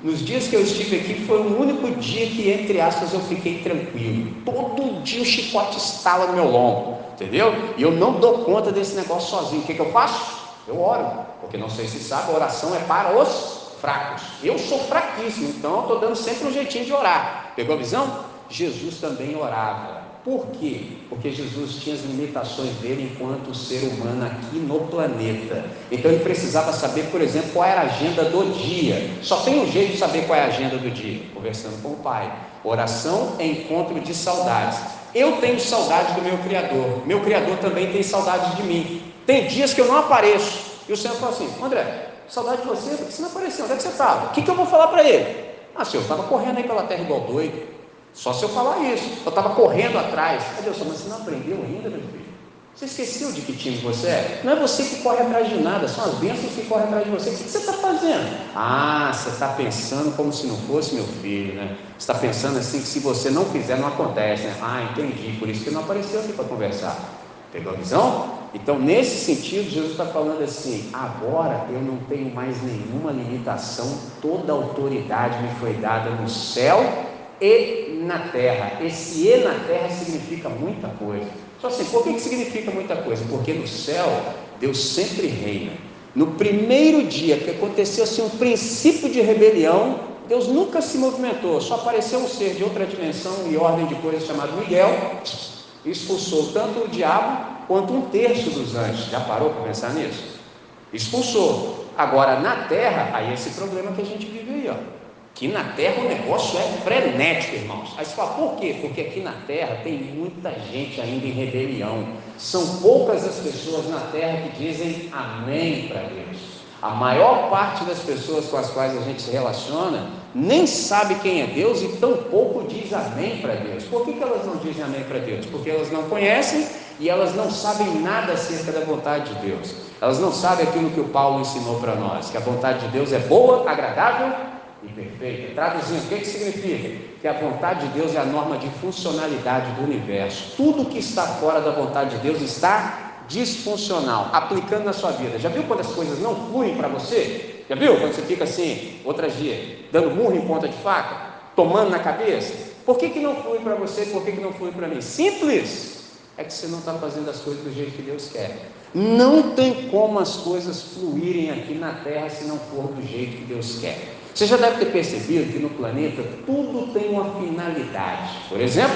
nos dias que eu estive aqui foi o único dia que, entre aspas, eu fiquei tranquilo. Todo dia o chicote estala no meu lombo, entendeu? E eu não dou conta desse negócio sozinho. O que, que eu faço? Eu oro, porque não sei se sabe, a oração é para os fracos. Eu sou fraquíssimo, então eu estou dando sempre um jeitinho de orar. Pegou a visão? Jesus também orava. Por quê? Porque Jesus tinha as limitações dele enquanto ser humano aqui no planeta. Então ele precisava saber, por exemplo, qual era a agenda do dia. Só tem um jeito de saber qual é a agenda do dia: conversando com o Pai. Oração é encontro de saudades. Eu tenho saudade do meu Criador. Meu Criador também tem saudade de mim. Tem dias que eu não apareço. E o Senhor fala assim: André, saudade de você, porque você não apareceu. Onde é que você estava? O que, que eu vou falar para ele? Ah, senhor, eu estava correndo aí pela terra igual doido. Só se eu falar isso. Eu estava correndo atrás. Aí Deus mas você não aprendeu ainda, meu filho? Você esqueceu de que time você é? Não é você que corre atrás de nada, são as bênçãos que correm atrás de você. O que você está fazendo? Ah, você está pensando como se não fosse meu filho, né? Você está pensando assim que se você não fizer, não acontece, né? Ah, entendi, por isso que não apareceu aqui para conversar. Pegou a visão? Então, nesse sentido, Jesus está falando assim: agora eu não tenho mais nenhuma limitação, toda autoridade me foi dada no céu e na terra. Esse e na terra significa muita coisa. Só assim, por que, significa muita coisa? Porque no céu Deus sempre reina. No primeiro dia que aconteceu assim um princípio de rebelião, Deus nunca se movimentou, só apareceu um ser de outra dimensão e ordem de coisas chamado Miguel, expulsou tanto o diabo quanto um terço dos anjos. Já parou para pensar nisso? Expulsou. Agora na terra, aí esse problema que a gente vive aí, ó. Que na terra o negócio é frenético, irmãos. Aí você fala, por quê? Porque aqui na terra tem muita gente ainda em rebelião. São poucas as pessoas na terra que dizem amém para Deus. A maior parte das pessoas com as quais a gente se relaciona nem sabe quem é Deus e tampouco diz amém para Deus. Por que, que elas não dizem amém para Deus? Porque elas não conhecem e elas não sabem nada acerca da vontade de Deus. Elas não sabem aquilo que o Paulo ensinou para nós, que a vontade de Deus é boa, agradável e perfeita. Traduzindo, o que, que significa? Que a vontade de Deus é a norma de funcionalidade do universo. Tudo que está fora da vontade de Deus está disfuncional, aplicando na sua vida. Já viu quando as coisas não fluem para você? Já viu quando você fica assim, outras dias, dando murro em ponta de faca, tomando na cabeça? Por que, que não flui para você? Por que, que não flui para mim? Simples. é que você não está fazendo as coisas do jeito que Deus quer. Não tem como as coisas fluírem aqui na Terra se não for do jeito que Deus quer. Você já deve ter percebido que no planeta tudo tem uma finalidade. Por exemplo,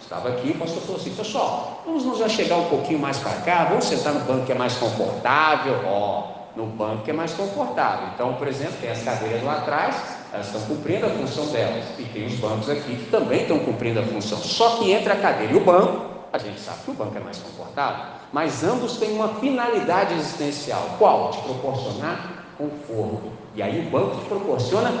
estava aqui, o pastor falou assim: pessoal, vamos nos chegar um pouquinho mais para cá, vamos sentar no banco que é mais confortável. Ó, no banco que é mais confortável. Então, por exemplo, tem as cadeiras lá atrás, elas estão cumprindo a função delas. E tem os bancos aqui que também estão cumprindo a função. Só que entre a cadeira e o banco, a gente sabe que o banco é mais confortável. Mas ambos têm uma finalidade existencial. Qual? De proporcionar conforto. E aí o banco te proporciona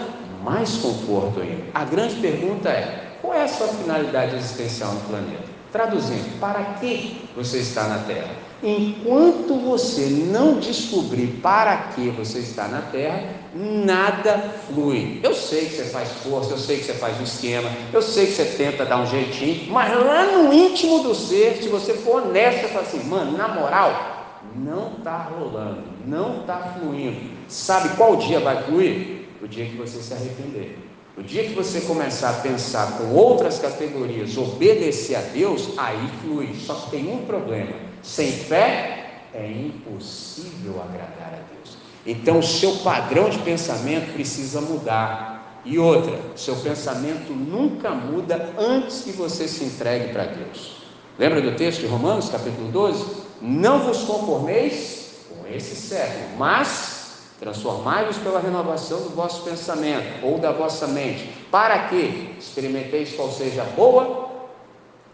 mais conforto ainda. A grande pergunta é: qual é a sua finalidade existencial no planeta? Traduzindo, para que você está na Terra? Enquanto você não descobrir para que você está na Terra, nada flui. Eu sei que você faz força, eu sei que você faz um esquema, eu sei que você tenta dar um jeitinho, mas lá no íntimo do ser, se você for honesto, você fala assim, mano, na moral, não está rolando, não está fluindo. Sabe qual dia vai fluir? O dia que você se arrepender. O dia que você começar a pensar com outras categorias, obedecer a Deus, aí flui. Só que tem um problema: sem fé é impossível agradar a Deus. Então, o seu padrão de pensamento precisa mudar. E outra, seu pensamento nunca muda antes que você se entregue para Deus. Lembra do texto de Romanos, capítulo 12? Não vos conformeis com esse século, mas Transformai-vos pela renovação do vosso pensamento ou da vossa mente, para que experimenteis qual seja a boa,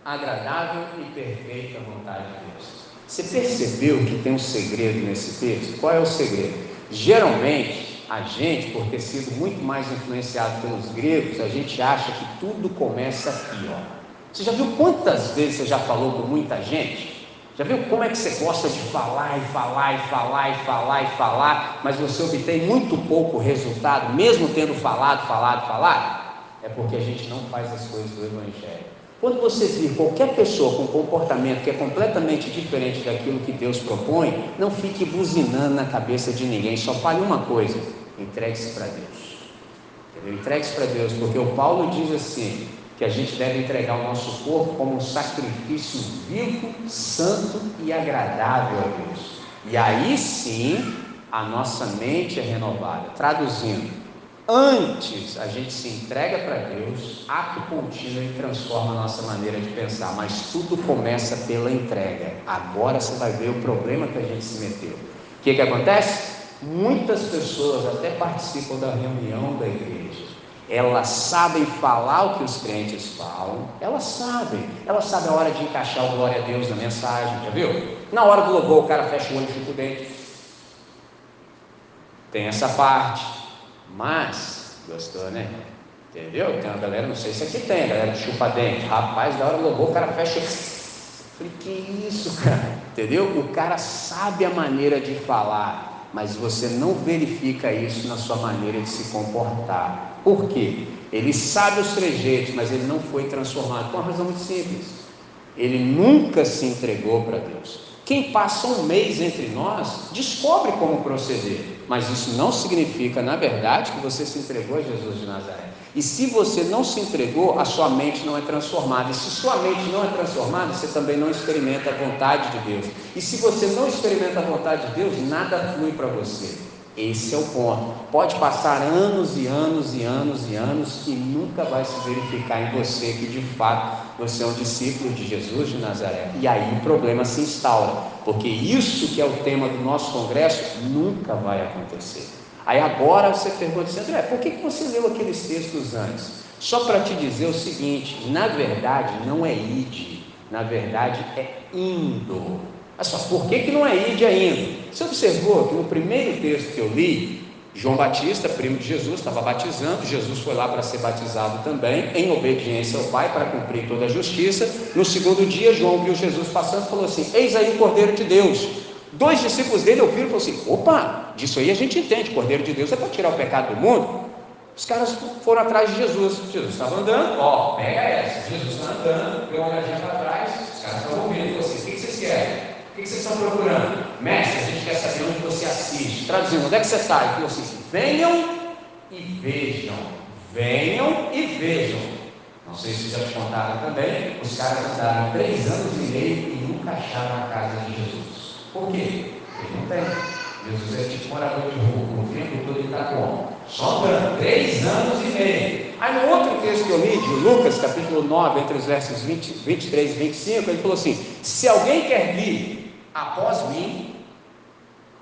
agradável e perfeita vontade de Deus. Você percebeu que tem um segredo nesse texto? Qual é o segredo? Geralmente, a gente, por ter sido muito mais influenciado pelos gregos, a gente acha que tudo começa aqui, ó. Você já viu quantas vezes você já falou com muita gente? Já viu como é que você gosta de falar e falar e falar e falar e falar, mas você obtém muito pouco resultado, mesmo tendo falado, falado, falado? É porque a gente não faz as coisas do Evangelho. Quando você vir qualquer pessoa com comportamento que é completamente diferente daquilo que Deus propõe, não fique buzinando na cabeça de ninguém, só fale uma coisa: entregue-se para Deus. Entregue-se para Deus, porque o Paulo diz assim: que a gente deve entregar o nosso corpo como um sacrifício vivo, santo e agradável a Deus. E aí sim a nossa mente é renovada. Traduzindo, antes a gente se entrega para Deus, ato contínuo e transforma a nossa maneira de pensar, mas tudo começa pela entrega. Agora você vai ver o problema que a gente se meteu. O que, que acontece? Muitas pessoas até participam da reunião da igreja elas sabem falar o que os crentes falam, elas sabem, elas sabem a hora de encaixar o glória a Deus na mensagem, já viu? Na hora do louvor o cara fecha o olho e fica o dente. Tem essa parte, mas, gostou né? Entendeu? Tem uma galera, não sei se aqui tem, galera de chupa dente, rapaz, na hora do louvor o cara fecha. Falei, que isso, cara? Entendeu? O cara sabe a maneira de falar, mas você não verifica isso na sua maneira de se comportar. Por quê? Ele sabe os trejeitos, mas ele não foi transformado por uma razão muito simples. Ele nunca se entregou para Deus. Quem passa um mês entre nós descobre como proceder, mas isso não significa, na verdade, que você se entregou a Jesus de Nazaré. E se você não se entregou, a sua mente não é transformada. E se sua mente não é transformada, você também não experimenta a vontade de Deus. E se você não experimenta a vontade de Deus, nada flui para você. Esse é o ponto. Pode passar anos e anos e anos e anos e nunca vai se verificar em você que de fato você é um discípulo de Jesus de Nazaré. E aí o problema se instaura, porque isso que é o tema do nosso congresso nunca vai acontecer. Aí agora você pergunta assim, André, por que você leu aqueles textos antes? Só para te dizer o seguinte: na verdade não é ide, na verdade é indo. Só, por que, que não é ide ainda? Você observou que no primeiro texto que eu li, João Batista, primo de Jesus, estava batizando, Jesus foi lá para ser batizado também, em obediência ao Pai, para cumprir toda a justiça. No segundo dia, João viu Jesus passando e falou assim: Eis aí o Cordeiro de Deus. Dois discípulos dele ouviram e falaram assim: opa, disso aí a gente entende, Cordeiro de Deus é para tirar o pecado do mundo. Os caras foram atrás de Jesus. Jesus estava andando, ó, pega essa. Jesus está andando, deu uma olhadinha para trás, os caras estão ouvindo, falou assim: o que vocês querem? O que vocês estão procurando? Mestre, a gente quer saber onde você assiste. Traduzindo, onde é que você? Ele falou assim: venham e vejam. Venham e vejam. Não sei se já te contaram também. Os caras andaram três anos e meio e nunca acharam a casa de Jesus. Por quê? Porque não tem. Jesus é tipo morador de rua, o tempo todo ele está como? Só andando, três anos e meio. Aí no outro texto que eu li, de Lucas, capítulo 9, entre os versos 20, 23 e 25, ele falou assim: Se alguém quer vir após mim,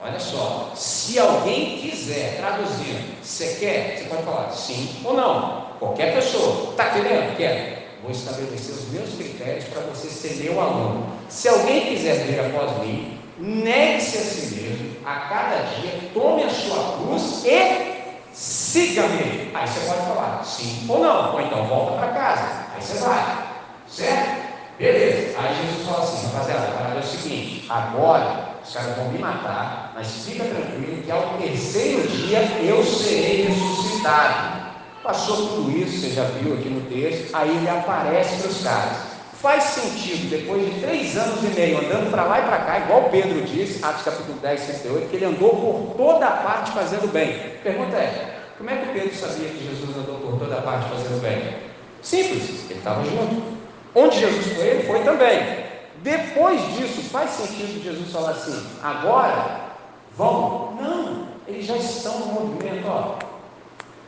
olha só, se alguém quiser, traduzindo, você quer, você pode falar sim ou não. Qualquer pessoa, está querendo? Quer. Vou estabelecer os meus critérios para você ser meu aluno. Se alguém quiser vir após mim, negue-se a si mesmo, a cada dia, tome a sua cruz e siga-me. Aí você pode falar sim ou não, ou então volta para casa. Aí você vai, certo? Beleza. Aí Jesus fala assim, rapaziada, a parada é o seguinte: agora os caras vão me matar, mas fica tranquilo que ao terceiro dia eu serei ressuscitado. Passou tudo isso, você já viu aqui no texto, aí ele aparece para os caras. Faz sentido, depois de três anos e meio andando para lá e para cá, igual Pedro disse, Atos capítulo 10, 68, que ele andou por toda a parte fazendo bem. Pergunta é: como é que Pedro sabia que Jesus andou por toda a parte fazendo bem? Simples, ele estava junto. Onde Jesus foi, ele foi também. Depois disso, faz sentido Jesus falar assim: agora vão? Não, eles já estão no movimento, ó.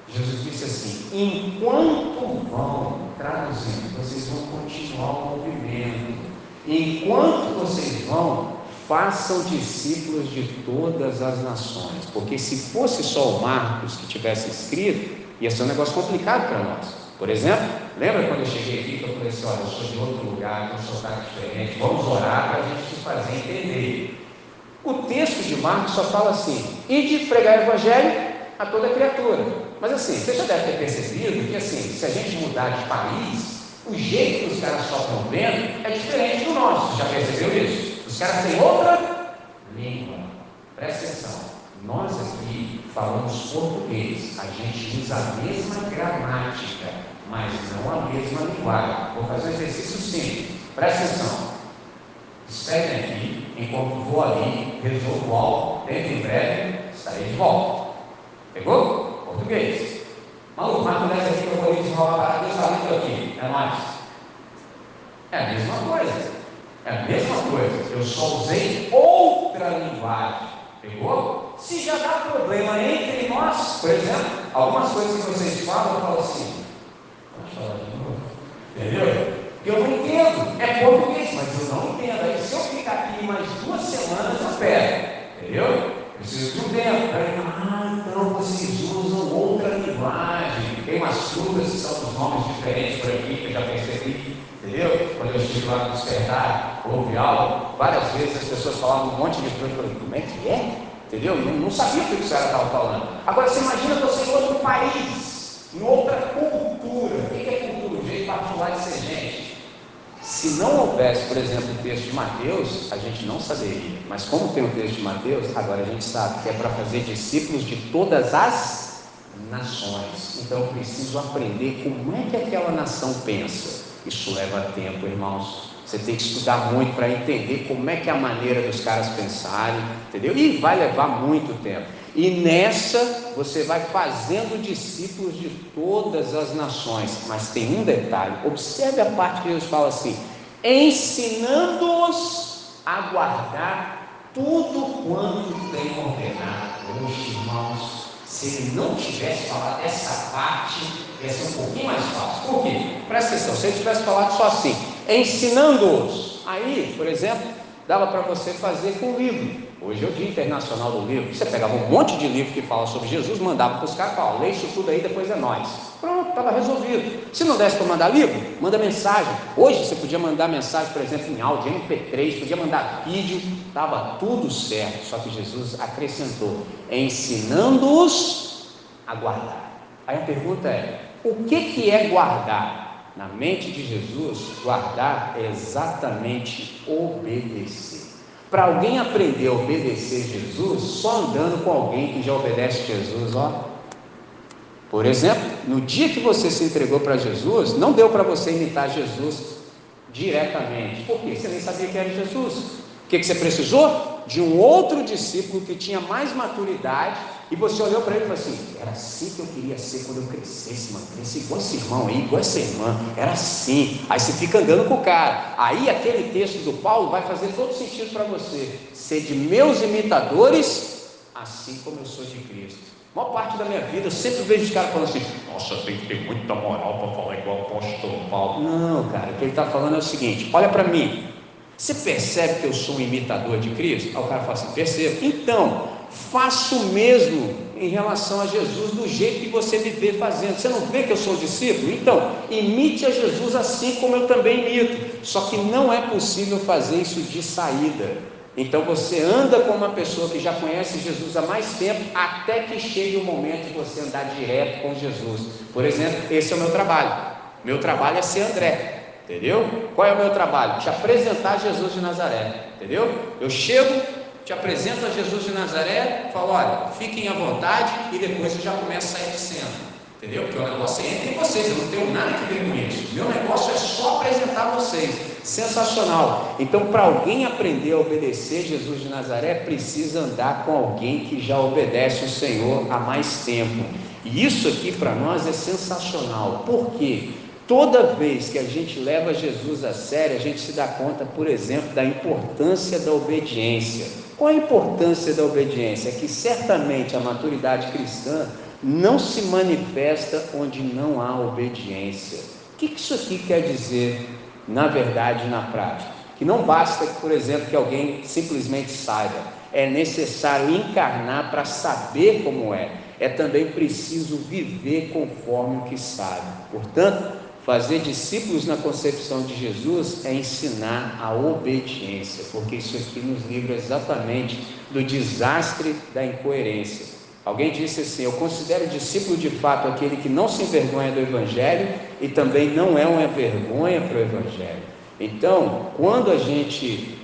Jesus disse assim: enquanto vão, traduzindo, vocês vão continuar o movimento. Enquanto vocês vão, façam discípulos de todas as nações. Porque se fosse só o Marcos que tivesse escrito, ia ser um negócio complicado para nós. Por exemplo, lembra quando eu cheguei aqui que eu falei assim: olha, eu sou de outro lugar, com um sotaque diferente, vamos orar para a gente se fazer entender. O texto de Marcos só fala assim: e de pregar o evangelho a toda criatura. Mas assim, você já deve ter percebido que assim, se a gente mudar de país, o jeito que os caras só estão vendo é diferente do nosso. Já percebeu isso? Os caras têm outra língua. Presta atenção. Nós aqui falamos português, a gente usa a mesma gramática, mas não a mesma linguagem. Vou fazer um exercício simples. Presta atenção. Esperem aqui, enquanto vou ali, resolvo algo, dentro em breve estarei de volta. Pegou? português. Maluco, mas começa aqui que eu vou desenrolar para Deus está aqui. É mais. É a mesma coisa. É a mesma coisa. Eu só usei outra linguagem. Pegou? Se já dá problema entre nós, por exemplo, algumas coisas que vocês falam, eu falo assim. Pode falar de novo. Entendeu? Eu não entendo. É português, mas eu não entendo. Aí se eu ficar aqui mais duas semanas, eu pego. Entendeu? Preciso de um tempo. Ah, então vocês usam outra linguagem. Tem umas frutas que são dos nomes diferentes por aqui, que eu já percebi. Entendeu? Quando eu estive lá no despertar, houve aula, várias vezes as pessoas falavam um monte de coisa. Eu falei, como é que é? Entendeu? Não, não sabia o que o cara estava falando. Agora você imagina você em outro país, em outra cultura. O que é cultura? O jeito particular de ser gente. Se não houvesse, por exemplo, o texto de Mateus, a gente não saberia. Mas como tem o texto de Mateus, agora a gente sabe que é para fazer discípulos de todas as nações. Então eu preciso aprender como é que aquela nação pensa. Isso leva tempo, irmãos. Você tem que estudar muito para entender como é que é a maneira dos caras pensarem, entendeu? E vai levar muito tempo. E nessa você vai fazendo discípulos de todas as nações. Mas tem um detalhe: observe a parte que Deus fala assim: ensinando-os a guardar tudo quanto tem ordenado. Hoje, irmãos, se ele não tivesse falado essa parte, ia ser um pouquinho mais fácil. Por quê? Presta atenção: se ele tivesse falado só assim, ensinando-os, aí, por exemplo, dava para você fazer com o livro. Hoje é o Dia Internacional do Livro. Você pegava um monte de livro que fala sobre Jesus, mandava para os caras, fala, lê isso tudo aí, depois é nós. Pronto, estava resolvido. Se não desse para mandar livro, manda mensagem. Hoje você podia mandar mensagem, por exemplo, em áudio, MP3, podia mandar vídeo, estava tudo certo. Só que Jesus acrescentou, ensinando-os a guardar. Aí a pergunta é: o que, que é guardar? Na mente de Jesus, guardar é exatamente obedecer. Para alguém aprender a obedecer Jesus, só andando com alguém que já obedece Jesus, ó. Por exemplo, no dia que você se entregou para Jesus, não deu para você imitar Jesus diretamente. Por quê? Você nem sabia que era Jesus. O que, que você precisou? De um outro discípulo que tinha mais maturidade E você olhou para ele e falou assim: era assim que eu queria ser quando eu crescesse, mano. Cresci igual esse irmão aí, igual essa irmã. Era assim. Aí você fica andando com o cara. Aí aquele texto do Paulo vai fazer todo sentido para você. Ser de meus imitadores, assim como eu sou de Cristo. A maior parte da minha vida eu sempre vejo os caras falando assim: Nossa, tem que ter muita moral para falar igual o apóstolo Paulo. Não, cara, o que ele está falando é o seguinte: olha para mim. Você percebe que eu sou um imitador de Cristo? Aí o cara fala assim: percebo. Então, faço o mesmo em relação a Jesus do jeito que você me vê fazendo. Você não vê que eu sou discípulo? Então, imite a Jesus assim como eu também imito. Só que não é possível fazer isso de saída. Então você anda com uma pessoa que já conhece Jesus há mais tempo, até que chegue o momento de você andar direto com Jesus. Por exemplo, esse é o meu trabalho. Meu trabalho é ser André. Entendeu? Qual é o meu trabalho? Te apresentar Jesus de Nazaré. Entendeu? Eu chego, te apresento a Jesus de Nazaré, falo, olha, fiquem à vontade e depois eu já começo a sair de cena. Entendeu? Porque o negócio é entre vocês, eu não tenho nada que ver com isso. Meu negócio é só apresentar vocês. Sensacional. Então, para alguém aprender a obedecer Jesus de Nazaré, precisa andar com alguém que já obedece o Senhor há mais tempo. E isso aqui para nós é sensacional. Por quê? Toda vez que a gente leva Jesus a sério, a gente se dá conta, por exemplo, da importância da obediência. Qual a importância da obediência? É que certamente a maturidade cristã não se manifesta onde não há obediência. O que isso aqui quer dizer, na verdade, na prática? Que não basta, por exemplo, que alguém simplesmente saiba, é necessário encarnar para saber como é, é também preciso viver conforme o que sabe. Portanto, Fazer discípulos na concepção de Jesus é ensinar a obediência, porque isso aqui nos livra exatamente do desastre da incoerência. Alguém disse assim: Eu considero discípulo de fato aquele que não se envergonha do Evangelho e também não é uma vergonha para o Evangelho. Então, quando a gente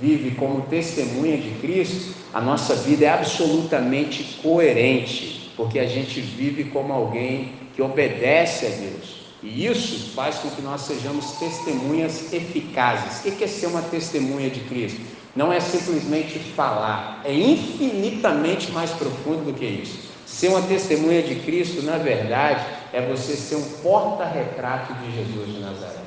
vive como testemunha de Cristo, a nossa vida é absolutamente coerente, porque a gente vive como alguém que obedece a Deus. E isso faz com que nós sejamos testemunhas eficazes. O que é ser uma testemunha de Cristo? Não é simplesmente falar, é infinitamente mais profundo do que isso. Ser uma testemunha de Cristo, na verdade, é você ser um porta-retrato de Jesus de Nazaré.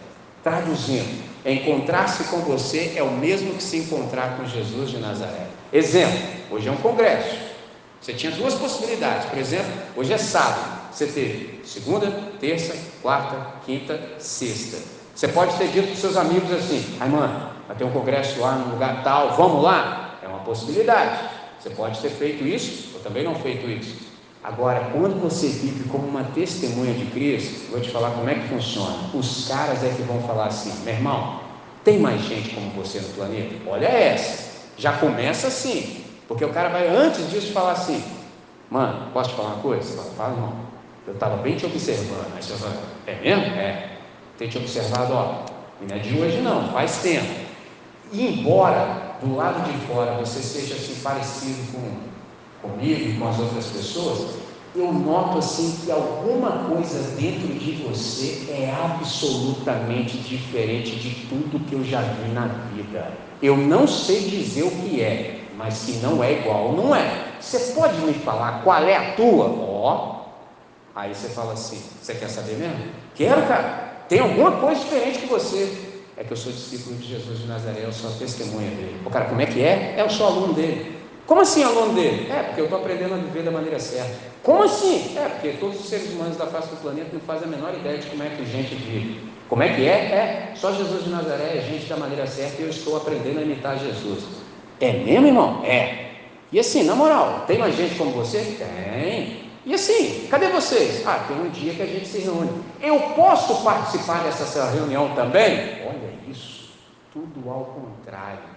Traduzindo, encontrar-se com você é o mesmo que se encontrar com Jesus de Nazaré. Exemplo: hoje é um congresso. Você tinha duas possibilidades. Por exemplo, hoje é sábado. Você teve segunda, terça, quarta, quinta, sexta. Você pode ter dito para seus amigos assim: ai, mano, vai ter um congresso lá no lugar tal, vamos lá? É uma possibilidade. Você pode ter feito isso, ou também não feito isso. Agora, quando você vive como uma testemunha de Cristo, vou te falar como é que funciona. Os caras é que vão falar assim: meu irmão, tem mais gente como você no planeta? Olha essa. Já começa assim. Porque o cara vai antes disso falar assim: mano, posso te falar uma coisa? Fala, fala, irmão. Eu estava bem te observando. Aí você é mesmo? É. Tem te observado, ó. E não é de hoje não, faz tempo. E embora do lado de fora você seja assim parecido com comigo e com as outras pessoas, eu noto assim que alguma coisa dentro de você é absolutamente diferente de tudo que eu já vi na vida. Eu não sei dizer o que é, mas que não é igual, não é. Você pode me falar qual é a tua? Ó, Aí você fala assim: Você quer saber mesmo? Quero, cara. Tem alguma coisa diferente que você. É que eu sou discípulo de Jesus de Nazaré, eu sou a testemunha dele. O cara, como é que é? É, eu sou aluno dele. Como assim aluno dele? É, porque eu estou aprendendo a viver da maneira certa. Como assim? É, porque todos os seres humanos da face do planeta não fazem a menor ideia de como é que gente vive. Como é que é? É, só Jesus de Nazaré é gente da maneira certa e eu estou aprendendo a imitar Jesus. É mesmo, irmão? É. E assim, na moral, tem mais gente como você? Tem. E assim, cadê vocês? Ah, tem um dia que a gente se reúne. Eu posso participar dessa reunião também? Olha isso, tudo ao contrário.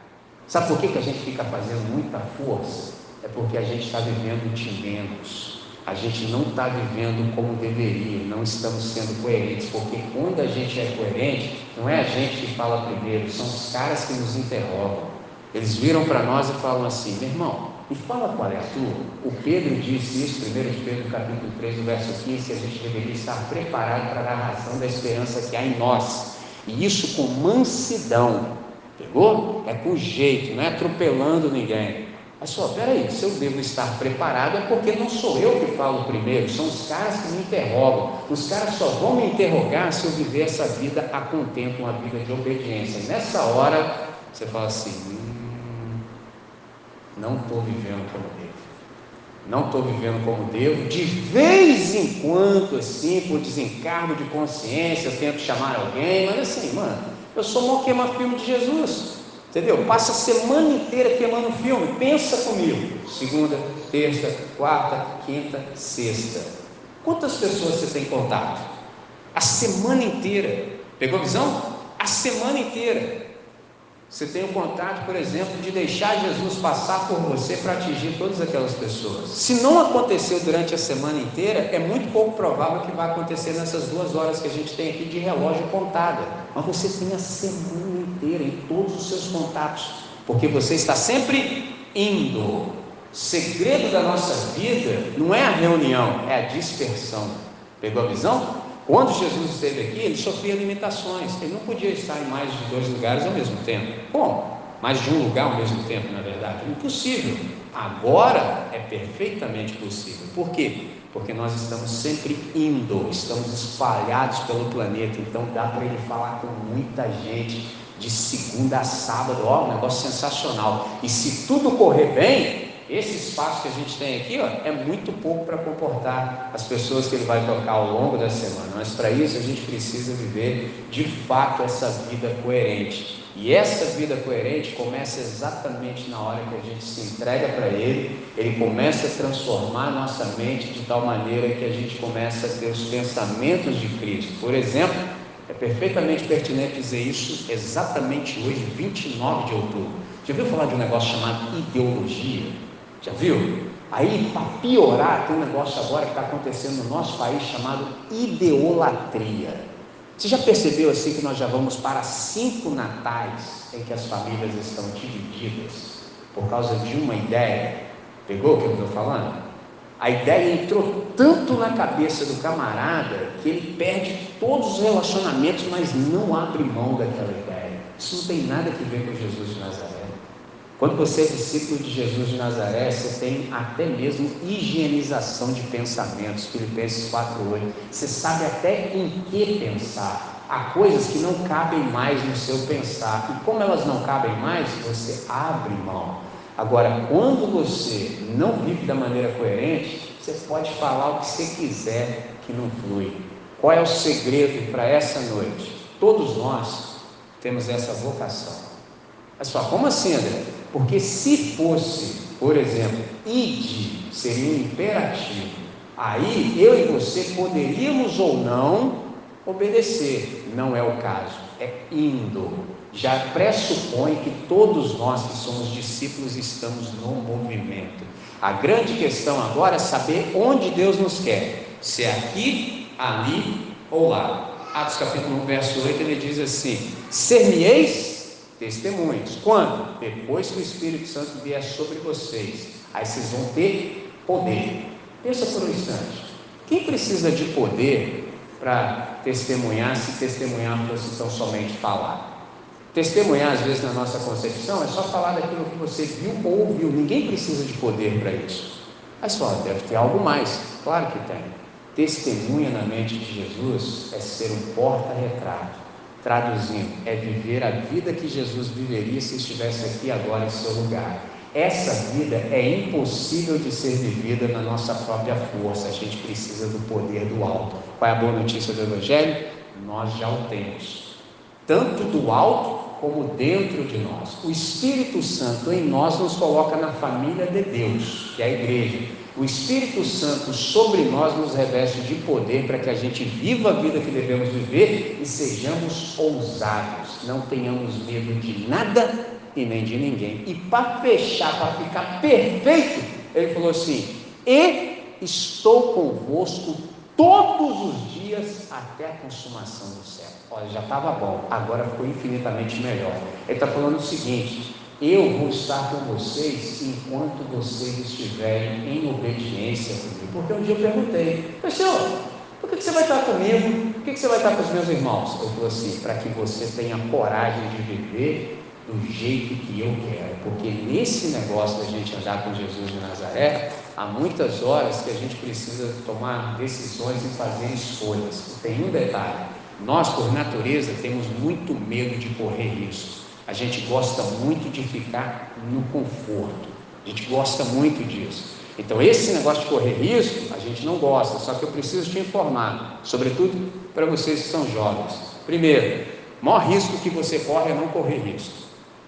Sabe por que, que a gente fica fazendo muita força? É porque a gente está vivendo de menos. A gente não está vivendo como deveria, não estamos sendo coerentes, porque quando a gente é coerente, não é a gente que fala primeiro, são os caras que nos interrogam. Eles viram para nós e falam assim: meu irmão, e fala qual é a tua. O Pedro disse isso, 1 Pedro capítulo 3, verso 15, que a gente deveria estar preparado para a razão da esperança que há em nós. E isso com mansidão. Pegou? É com jeito, não é atropelando ninguém. Mas só, peraí, se eu devo estar preparado é porque não sou eu que falo primeiro, são os caras que me interrogam. Os caras só vão me interrogar se eu viver essa vida a contento, uma vida de obediência. Nessa hora, você fala assim: hum, não estou vivendo como devo. Não estou vivendo como devo. De vez em quando, assim, por desencargo de consciência, eu tento chamar alguém, mas assim, mano, eu sou mó queima-filme de Jesus. Entendeu? Passa a semana inteira queimando filme. Pensa comigo. Segunda, terça, quarta, quinta, sexta. Quantas pessoas você tem contato? A semana inteira. Pegou a visão? A semana inteira. Você tem o contato, por exemplo, de deixar Jesus passar por você para atingir todas aquelas pessoas. Se não aconteceu durante a semana inteira, é muito pouco provável que vai acontecer nessas duas horas que a gente tem aqui de relógio contada. Mas você tem a semana inteira em todos os seus contatos, porque você está sempre indo. O segredo da nossa vida não é a reunião, é a dispersão. Pegou a visão? Quando Jesus esteve aqui, ele sofria limitações. Ele não podia estar em mais de dois lugares ao mesmo tempo. Como? Mais de um lugar ao mesmo tempo, na verdade. Impossível. Agora é perfeitamente possível. Por quê? Porque nós estamos sempre indo, estamos espalhados pelo planeta. Então dá para ele falar com muita gente de segunda a sábado. Ó, um negócio sensacional. E se tudo correr bem, esse espaço que a gente tem aqui ó, é muito pouco para comportar as pessoas que ele vai tocar ao longo da semana, mas para isso a gente precisa viver de fato essa vida coerente. E essa vida coerente começa exatamente na hora que a gente se entrega para Ele, Ele começa a transformar nossa mente de tal maneira que a gente começa a ter os pensamentos de Cristo. Por exemplo, é perfeitamente pertinente dizer isso exatamente hoje, 29 de outubro. Já ouviu falar de um negócio chamado ideologia? Já viu? Aí, para piorar, tem um negócio agora que está acontecendo no nosso país chamado ideolatria. Você já percebeu assim que nós já vamos para cinco natais em que as famílias estão divididas por causa de uma ideia? Pegou o que eu estou falando? A ideia entrou tanto na cabeça do camarada que ele perde todos os relacionamentos, mas não abre mão daquela ideia. Isso não tem nada a ver com Jesus de Nazaré. Quando você é discípulo de Jesus de Nazaré, você tem até mesmo higienização de pensamentos, Filipenses 4,8. Você sabe até em que pensar. Há coisas que não cabem mais no seu pensar. E como elas não cabem mais, você abre mão. Agora, quando você não vive da maneira coerente, você pode falar o que você quiser que não flui. Qual é o segredo para essa noite? Todos nós temos essa vocação. Mas só, como assim, André? Porque se fosse, por exemplo, id seria um imperativo, aí eu e você poderíamos ou não obedecer. Não é o caso, é indo. Já pressupõe que todos nós que somos discípulos estamos no movimento. A grande questão agora é saber onde Deus nos quer, se é aqui, ali ou lá. Atos capítulo 1, verso 8, ele diz assim: Ser-me-eis testemunhas. Quando? Depois que o Espírito Santo vier sobre vocês, aí vocês vão ter poder. Pensa por um instante. Quem precisa de poder para testemunhar, se testemunhar fosse tão somente falar? Testemunhar, às vezes, na nossa concepção, é só falar daquilo que você viu ou ouviu. Ninguém precisa de poder para isso. Mas só, deve ter algo mais. Claro que tem. Testemunha na mente de Jesus é ser um porta-retrato Traduzindo, é viver a vida que Jesus viveria se estivesse aqui agora em seu lugar. Essa vida é impossível de ser vivida na nossa própria força. A gente precisa do poder do alto. Qual é a boa notícia do Evangelho? Nós já o temos, tanto do alto como dentro de nós. O Espírito Santo em nós nos coloca na família de Deus, que é a igreja. O Espírito Santo sobre nós nos reveste de poder para que a gente viva a vida que devemos viver e sejamos ousados, não tenhamos medo de nada e nem de ninguém. E para fechar, para ficar perfeito, ele falou assim: E estou convosco todos os dias até a consumação do século. Olha, já estava bom, agora ficou infinitamente melhor. Ele está falando o seguinte: eu vou estar com vocês enquanto vocês estiverem em obediência comigo. Porque um dia eu perguntei, Senhor, por que você vai estar comigo? Por que você vai estar com os meus irmãos? Eu falou assim, para que você tenha coragem de viver do jeito que eu quero, porque nesse negócio da gente andar com Jesus de Nazaré, há muitas horas que a gente precisa tomar decisões e fazer escolhas. Tem um detalhe: nós, por natureza, temos muito medo de correr risco. A gente gosta muito de ficar no conforto. A gente gosta muito disso. Então, esse negócio de correr risco, a gente não gosta, só que eu preciso te informar, sobretudo para vocês que são jovens. Primeiro, o maior risco que você corre é não correr risco.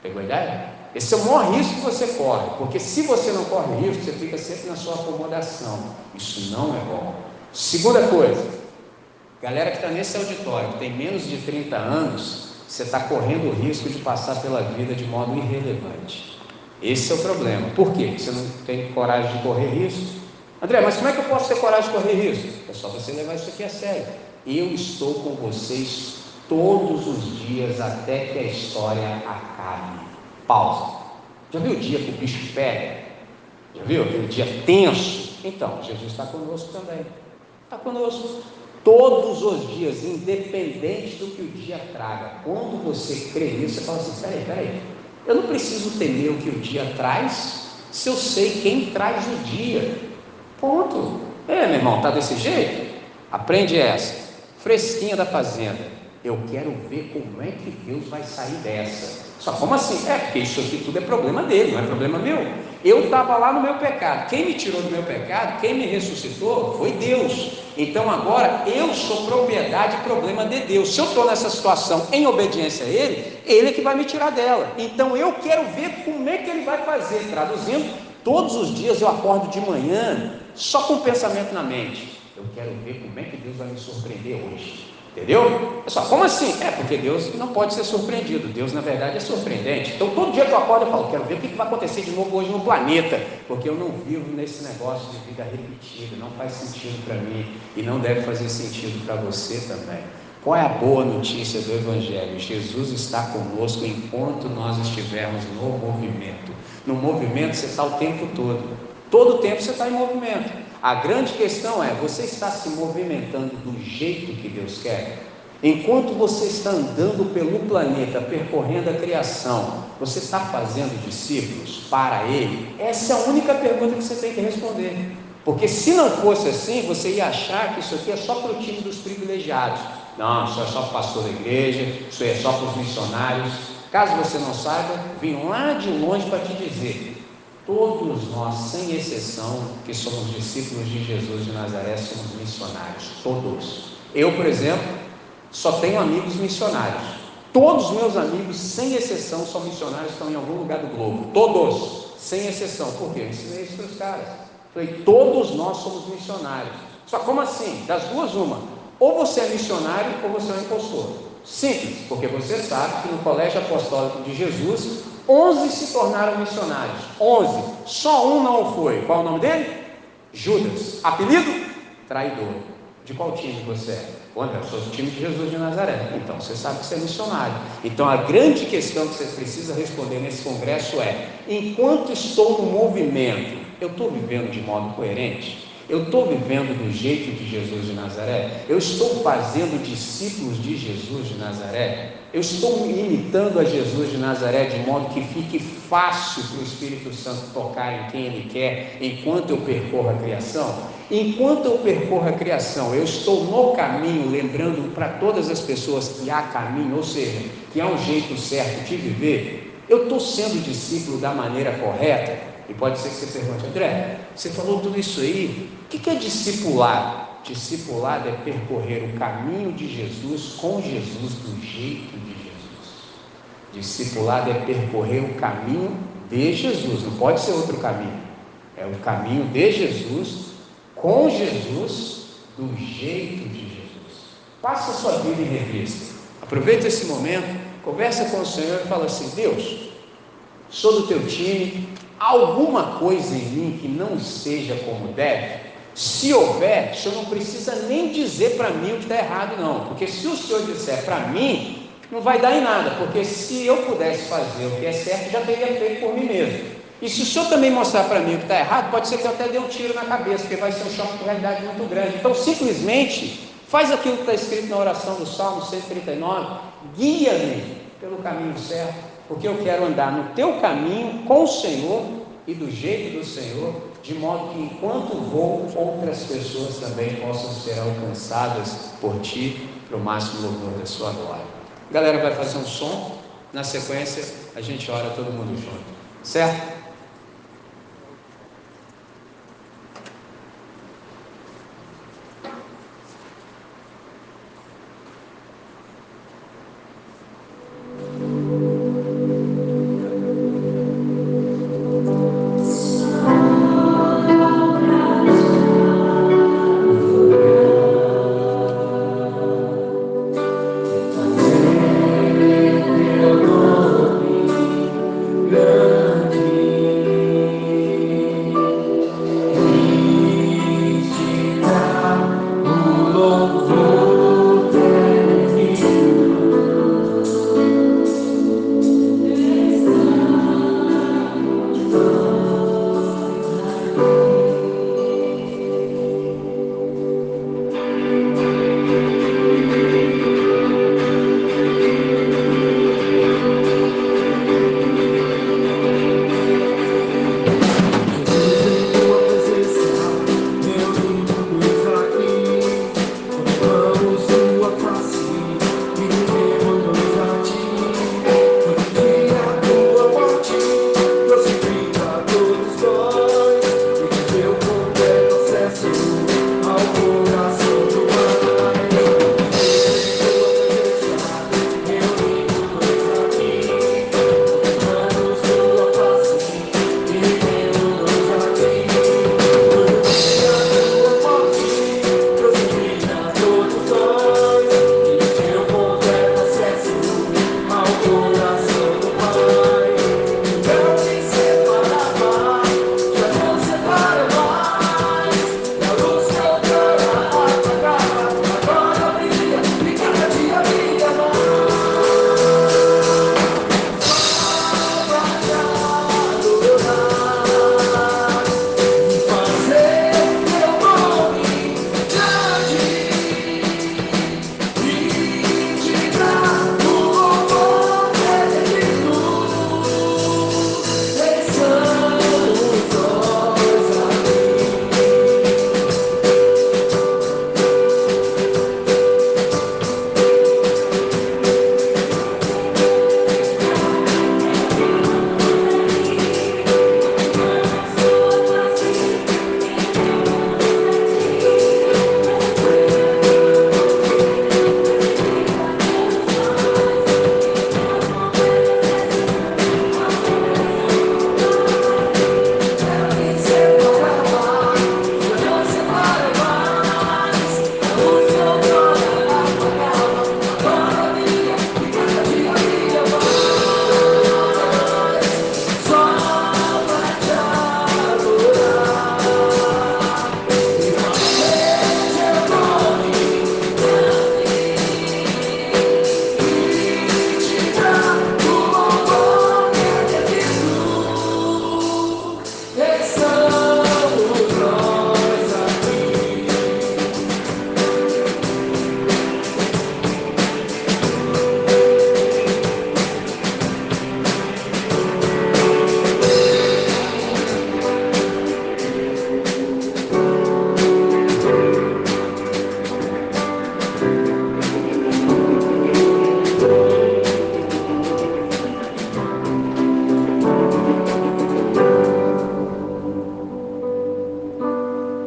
Pegou a ideia? Esse é o maior risco que você corre, porque se você não corre risco, você fica sempre na sua acomodação. Isso não é bom. Segunda coisa, galera que está nesse auditório, que tem menos de 30 anos, você está correndo o risco de passar pela vida de modo irrelevante. Esse é o problema. Por quê? Você não tem coragem de correr risco? André, mas como é que eu posso ter coragem de correr risco? É só você levar isso aqui a sério. Eu estou com vocês todos os dias até que a história acabe. Pausa. Já viu o dia que o bicho pega? Já viu aquele dia tenso? Então, Jesus está conosco também. Está conosco todos os dias, independente do que o dia traga. Quando você crê nisso, você fala assim: peraí, peraí, eu não preciso temer o que o dia traz, se eu sei quem traz o dia. Ponto. É, meu irmão, tá desse jeito? Aprende essa. Fresquinha da fazenda. Eu quero ver como é que Deus vai sair dessa. Só como assim? É, porque isso aqui tudo é problema dele, não é problema meu. Eu estava lá no meu pecado. Quem me tirou do meu pecado, quem me ressuscitou, foi Deus. Então agora eu sou propriedade e problema de Deus. Se eu estou nessa situação em obediência a Ele, Ele é que vai me tirar dela. Então eu quero ver como é que Ele vai fazer. Traduzindo, todos os dias eu acordo de manhã só com o pensamento na mente. Eu quero ver como é que Deus vai me surpreender hoje. Entendeu? Pessoal, como assim? É porque Deus não pode ser surpreendido. Deus, na verdade, é surpreendente. Então, todo dia que eu acordo, eu falo, quero ver o que vai acontecer de novo hoje no planeta, porque eu não vivo nesse negócio de vida repetida, não faz sentido para mim e não deve fazer sentido para você também. Qual é a boa notícia do Evangelho? Jesus está conosco enquanto nós estivermos no movimento. No movimento você está o tempo todo. Todo o tempo você está em movimento. A grande questão é: você está se movimentando do jeito que Deus quer? Enquanto você está andando pelo planeta, percorrendo a criação, você está fazendo discípulos para Ele? Essa é a única pergunta que você tem que responder. Porque se não fosse assim, você ia achar que isso aqui é só para o time dos privilegiados. Não, isso é só para o pastor da igreja, isso é só para os missionários. Caso você não saiba, vim lá de longe para te dizer: Todos nós, sem exceção, que somos discípulos de Jesus de Nazaré, somos missionários. Todos. Eu, por exemplo, só tenho amigos missionários. Todos os meus amigos, sem exceção, são missionários, estão em algum lugar do globo. Todos, sem exceção. Por quê? Eu ensinei isso para os caras. Falei, todos nós somos missionários. Só como assim? Das duas, uma. Ou você é missionário ou você é um impostor. Simples, porque você sabe que no colégio apostólico de Jesus 11 se tornaram missionários. 11. Só um não foi. Qual é o nome dele? Judas. Apelido? Traidor. De qual time você é? Eu sou do time de Jesus de Nazaré. Então, você sabe que você é missionário. Então, a grande questão que você precisa responder nesse congresso é: enquanto estou no movimento, eu estou vivendo de modo coerente? Eu estou vivendo do jeito de Jesus de Nazaré? Eu estou fazendo discípulos de Jesus de Nazaré? Eu estou imitando a Jesus de Nazaré de modo que fique fácil para o Espírito Santo tocar em quem Ele quer enquanto eu percorro a criação? Enquanto eu percorro a criação, eu estou no caminho, lembrando para todas as pessoas que há caminho, ou seja, que há um jeito certo de viver. Eu estou sendo discípulo da maneira correta? E pode ser que você pergunte, André, você falou tudo isso aí, o que é discipular? Discipulado é percorrer o caminho de Jesus com Jesus do jeito de Jesus. Discipulado é percorrer o caminho de Jesus, não pode ser outro caminho. É o caminho de Jesus, com Jesus, do jeito de Jesus. Passa a sua vida em revista. Aproveita esse momento, conversa com o Senhor e fala assim: Deus, sou do teu time, alguma coisa em mim que não seja como deve? Se houver, o senhor não precisa nem dizer para mim o que está errado, não, porque se o senhor disser para mim, não vai dar em nada, porque se eu pudesse fazer o que é certo, já teria feito por mim mesmo. E se o senhor também mostrar para mim o que está errado, pode ser que eu até dê um tiro na cabeça, porque vai ser um choque de realidade muito grande. Então, simplesmente, faz aquilo que está escrito na oração do Salmo 139, guia-me pelo caminho certo porque eu quero andar no teu caminho com o Senhor e do jeito do Senhor, de modo que enquanto vou, outras pessoas também possam ser alcançadas por ti, para o máximo louvor da sua glória. A galera vai fazer um som, na sequência a gente ora todo mundo junto, certo?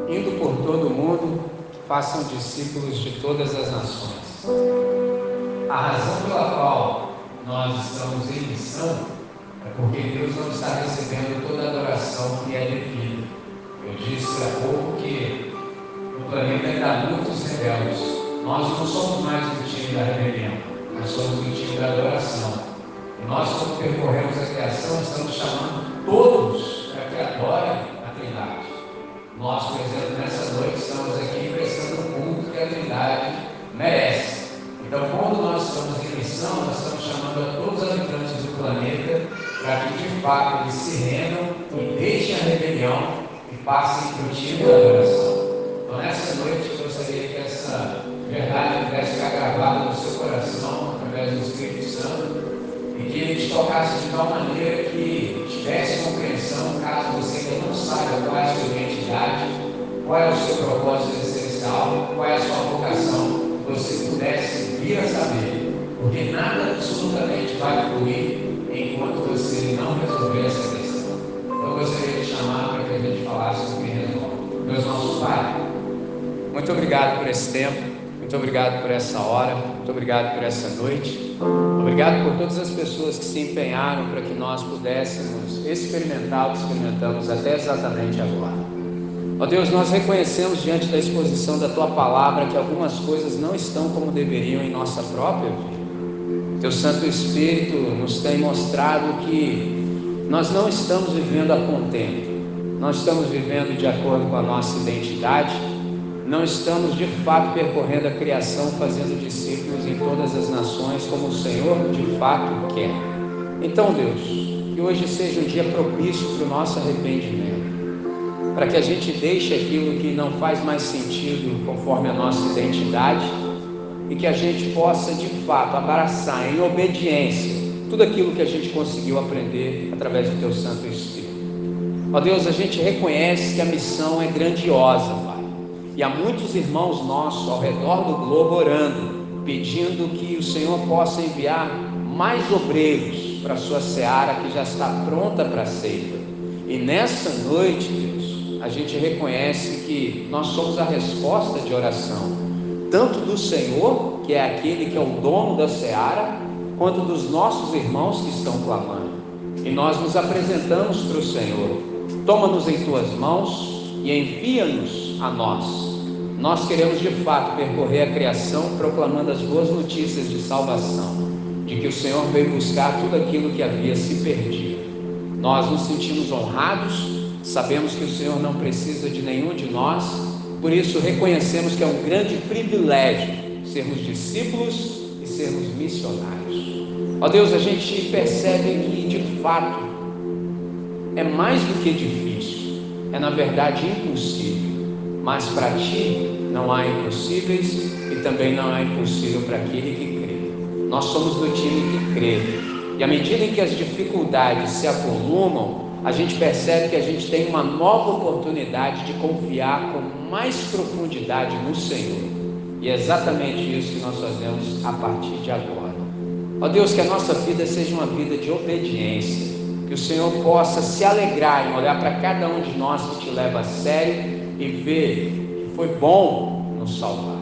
indo por todo o mundo, façam discípulos de todas as nações. A razão pela qual nós estamos em missão é porque Deus não está recebendo toda a adoração que é devida. Eu disse há pouco que no planeta ainda há muitos rebeldes. Nós não somos mais o time da rebelião, nós somos o time da adoração. E nós, quando percorremos a criação, estamos chamando todos para que adorem nós, por exemplo, nessa noite estamos aqui prestando o culto que a Trindade merece. Então, quando nós estamos em missão, nós estamos chamando a todos os habitantes do planeta para que de fato eles se rendam e deixem a rebelião e passem para o time da adoração. Então, nessa noite, eu gostaria que essa verdade pudesse ficar gravada no seu coração através do Espírito Santo e que Ele te tocasse de tal maneira que tivesse compreensão, caso você ainda não saiba qual é a sua identidade, qual é o seu propósito essencial, qual é a sua vocação, você pudesse vir a saber, porque nada absolutamente vai fluir enquanto você não resolver essa questão. Então, eu gostaria de chamar para que a gente falasse sobre resolve. Deus nosso Pai, muito obrigado por esse tempo, muito obrigado por essa hora, muito obrigado por essa noite. Obrigado por todas as pessoas que se empenharam para que nós pudéssemos experimentar o que experimentamos até exatamente agora. Ó Deus, nós reconhecemos diante da exposição da Tua palavra que algumas coisas não estão como deveriam em nossa própria vida. Teu Santo Espírito nos tem mostrado que nós não estamos vivendo a contento, nós estamos vivendo de acordo com a nossa identidade, não estamos de fato percorrendo a criação, fazendo discípulos em todas as nações, como o Senhor de fato quer. Então, Deus, que hoje seja um dia propício para o nosso arrependimento, para que a gente deixe aquilo que não faz mais sentido conforme a nossa identidade e que a gente possa de fato abraçar em obediência tudo aquilo que a gente conseguiu aprender através do Teu Santo Espírito. Ó Deus, a gente reconhece que a missão é grandiosa, e há muitos irmãos nossos ao redor do globo orando, pedindo que o Senhor possa enviar mais obreiros para a sua seara que já está pronta para a ceifa. E nessa noite, Deus, a gente reconhece que nós somos a resposta de oração tanto do Senhor, que é aquele que é o dono da seara, quanto dos nossos irmãos que estão clamando. E nós nos apresentamos para o Senhor. Toma-nos em tuas mãos e envia-nos a nós. Nós queremos de fato percorrer a criação proclamando as boas notícias de salvação, de que o Senhor veio buscar tudo aquilo que havia se perdido. Nós nos sentimos honrados, sabemos que o Senhor não precisa de nenhum de nós, por isso, reconhecemos que é um grande privilégio sermos discípulos e sermos missionários. Ó Deus, a gente percebe que de fato é mais do que difícil, é na verdade impossível. Mas para ti não há impossíveis e também não há impossível para aquele que crê. Nós somos do time que crê. E à medida em que as dificuldades se avolumam, a gente percebe que a gente tem uma nova oportunidade de confiar com mais profundidade no Senhor. E é exatamente isso que nós fazemos a partir de agora. Ó Deus, que a nossa vida seja uma vida de obediência, que o Senhor possa se alegrar em olhar para cada um de nós que te leva a sério e ver que foi bom nos salvar.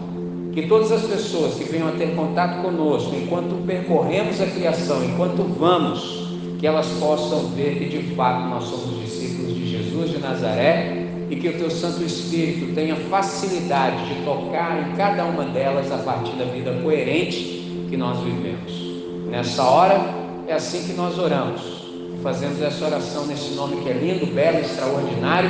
Que todas as pessoas que venham a ter contato conosco enquanto percorremos a criação, enquanto vamos, que elas possam ver que de fato nós somos discípulos de Jesus de Nazaré e que o teu Santo Espírito tenha facilidade de tocar em cada uma delas a partir da vida coerente que nós vivemos. Nessa hora, é assim que nós oramos. Fazemos essa oração nesse nome que é lindo, belo, extraordinário,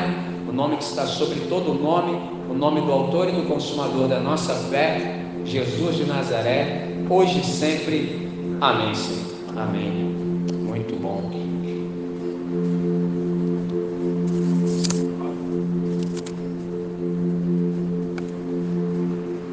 nome que está sobre todo o nome, o nome do autor e do consumador da nossa fé, Jesus de Nazaré, hoje e sempre. Amém, Senhor. Amém.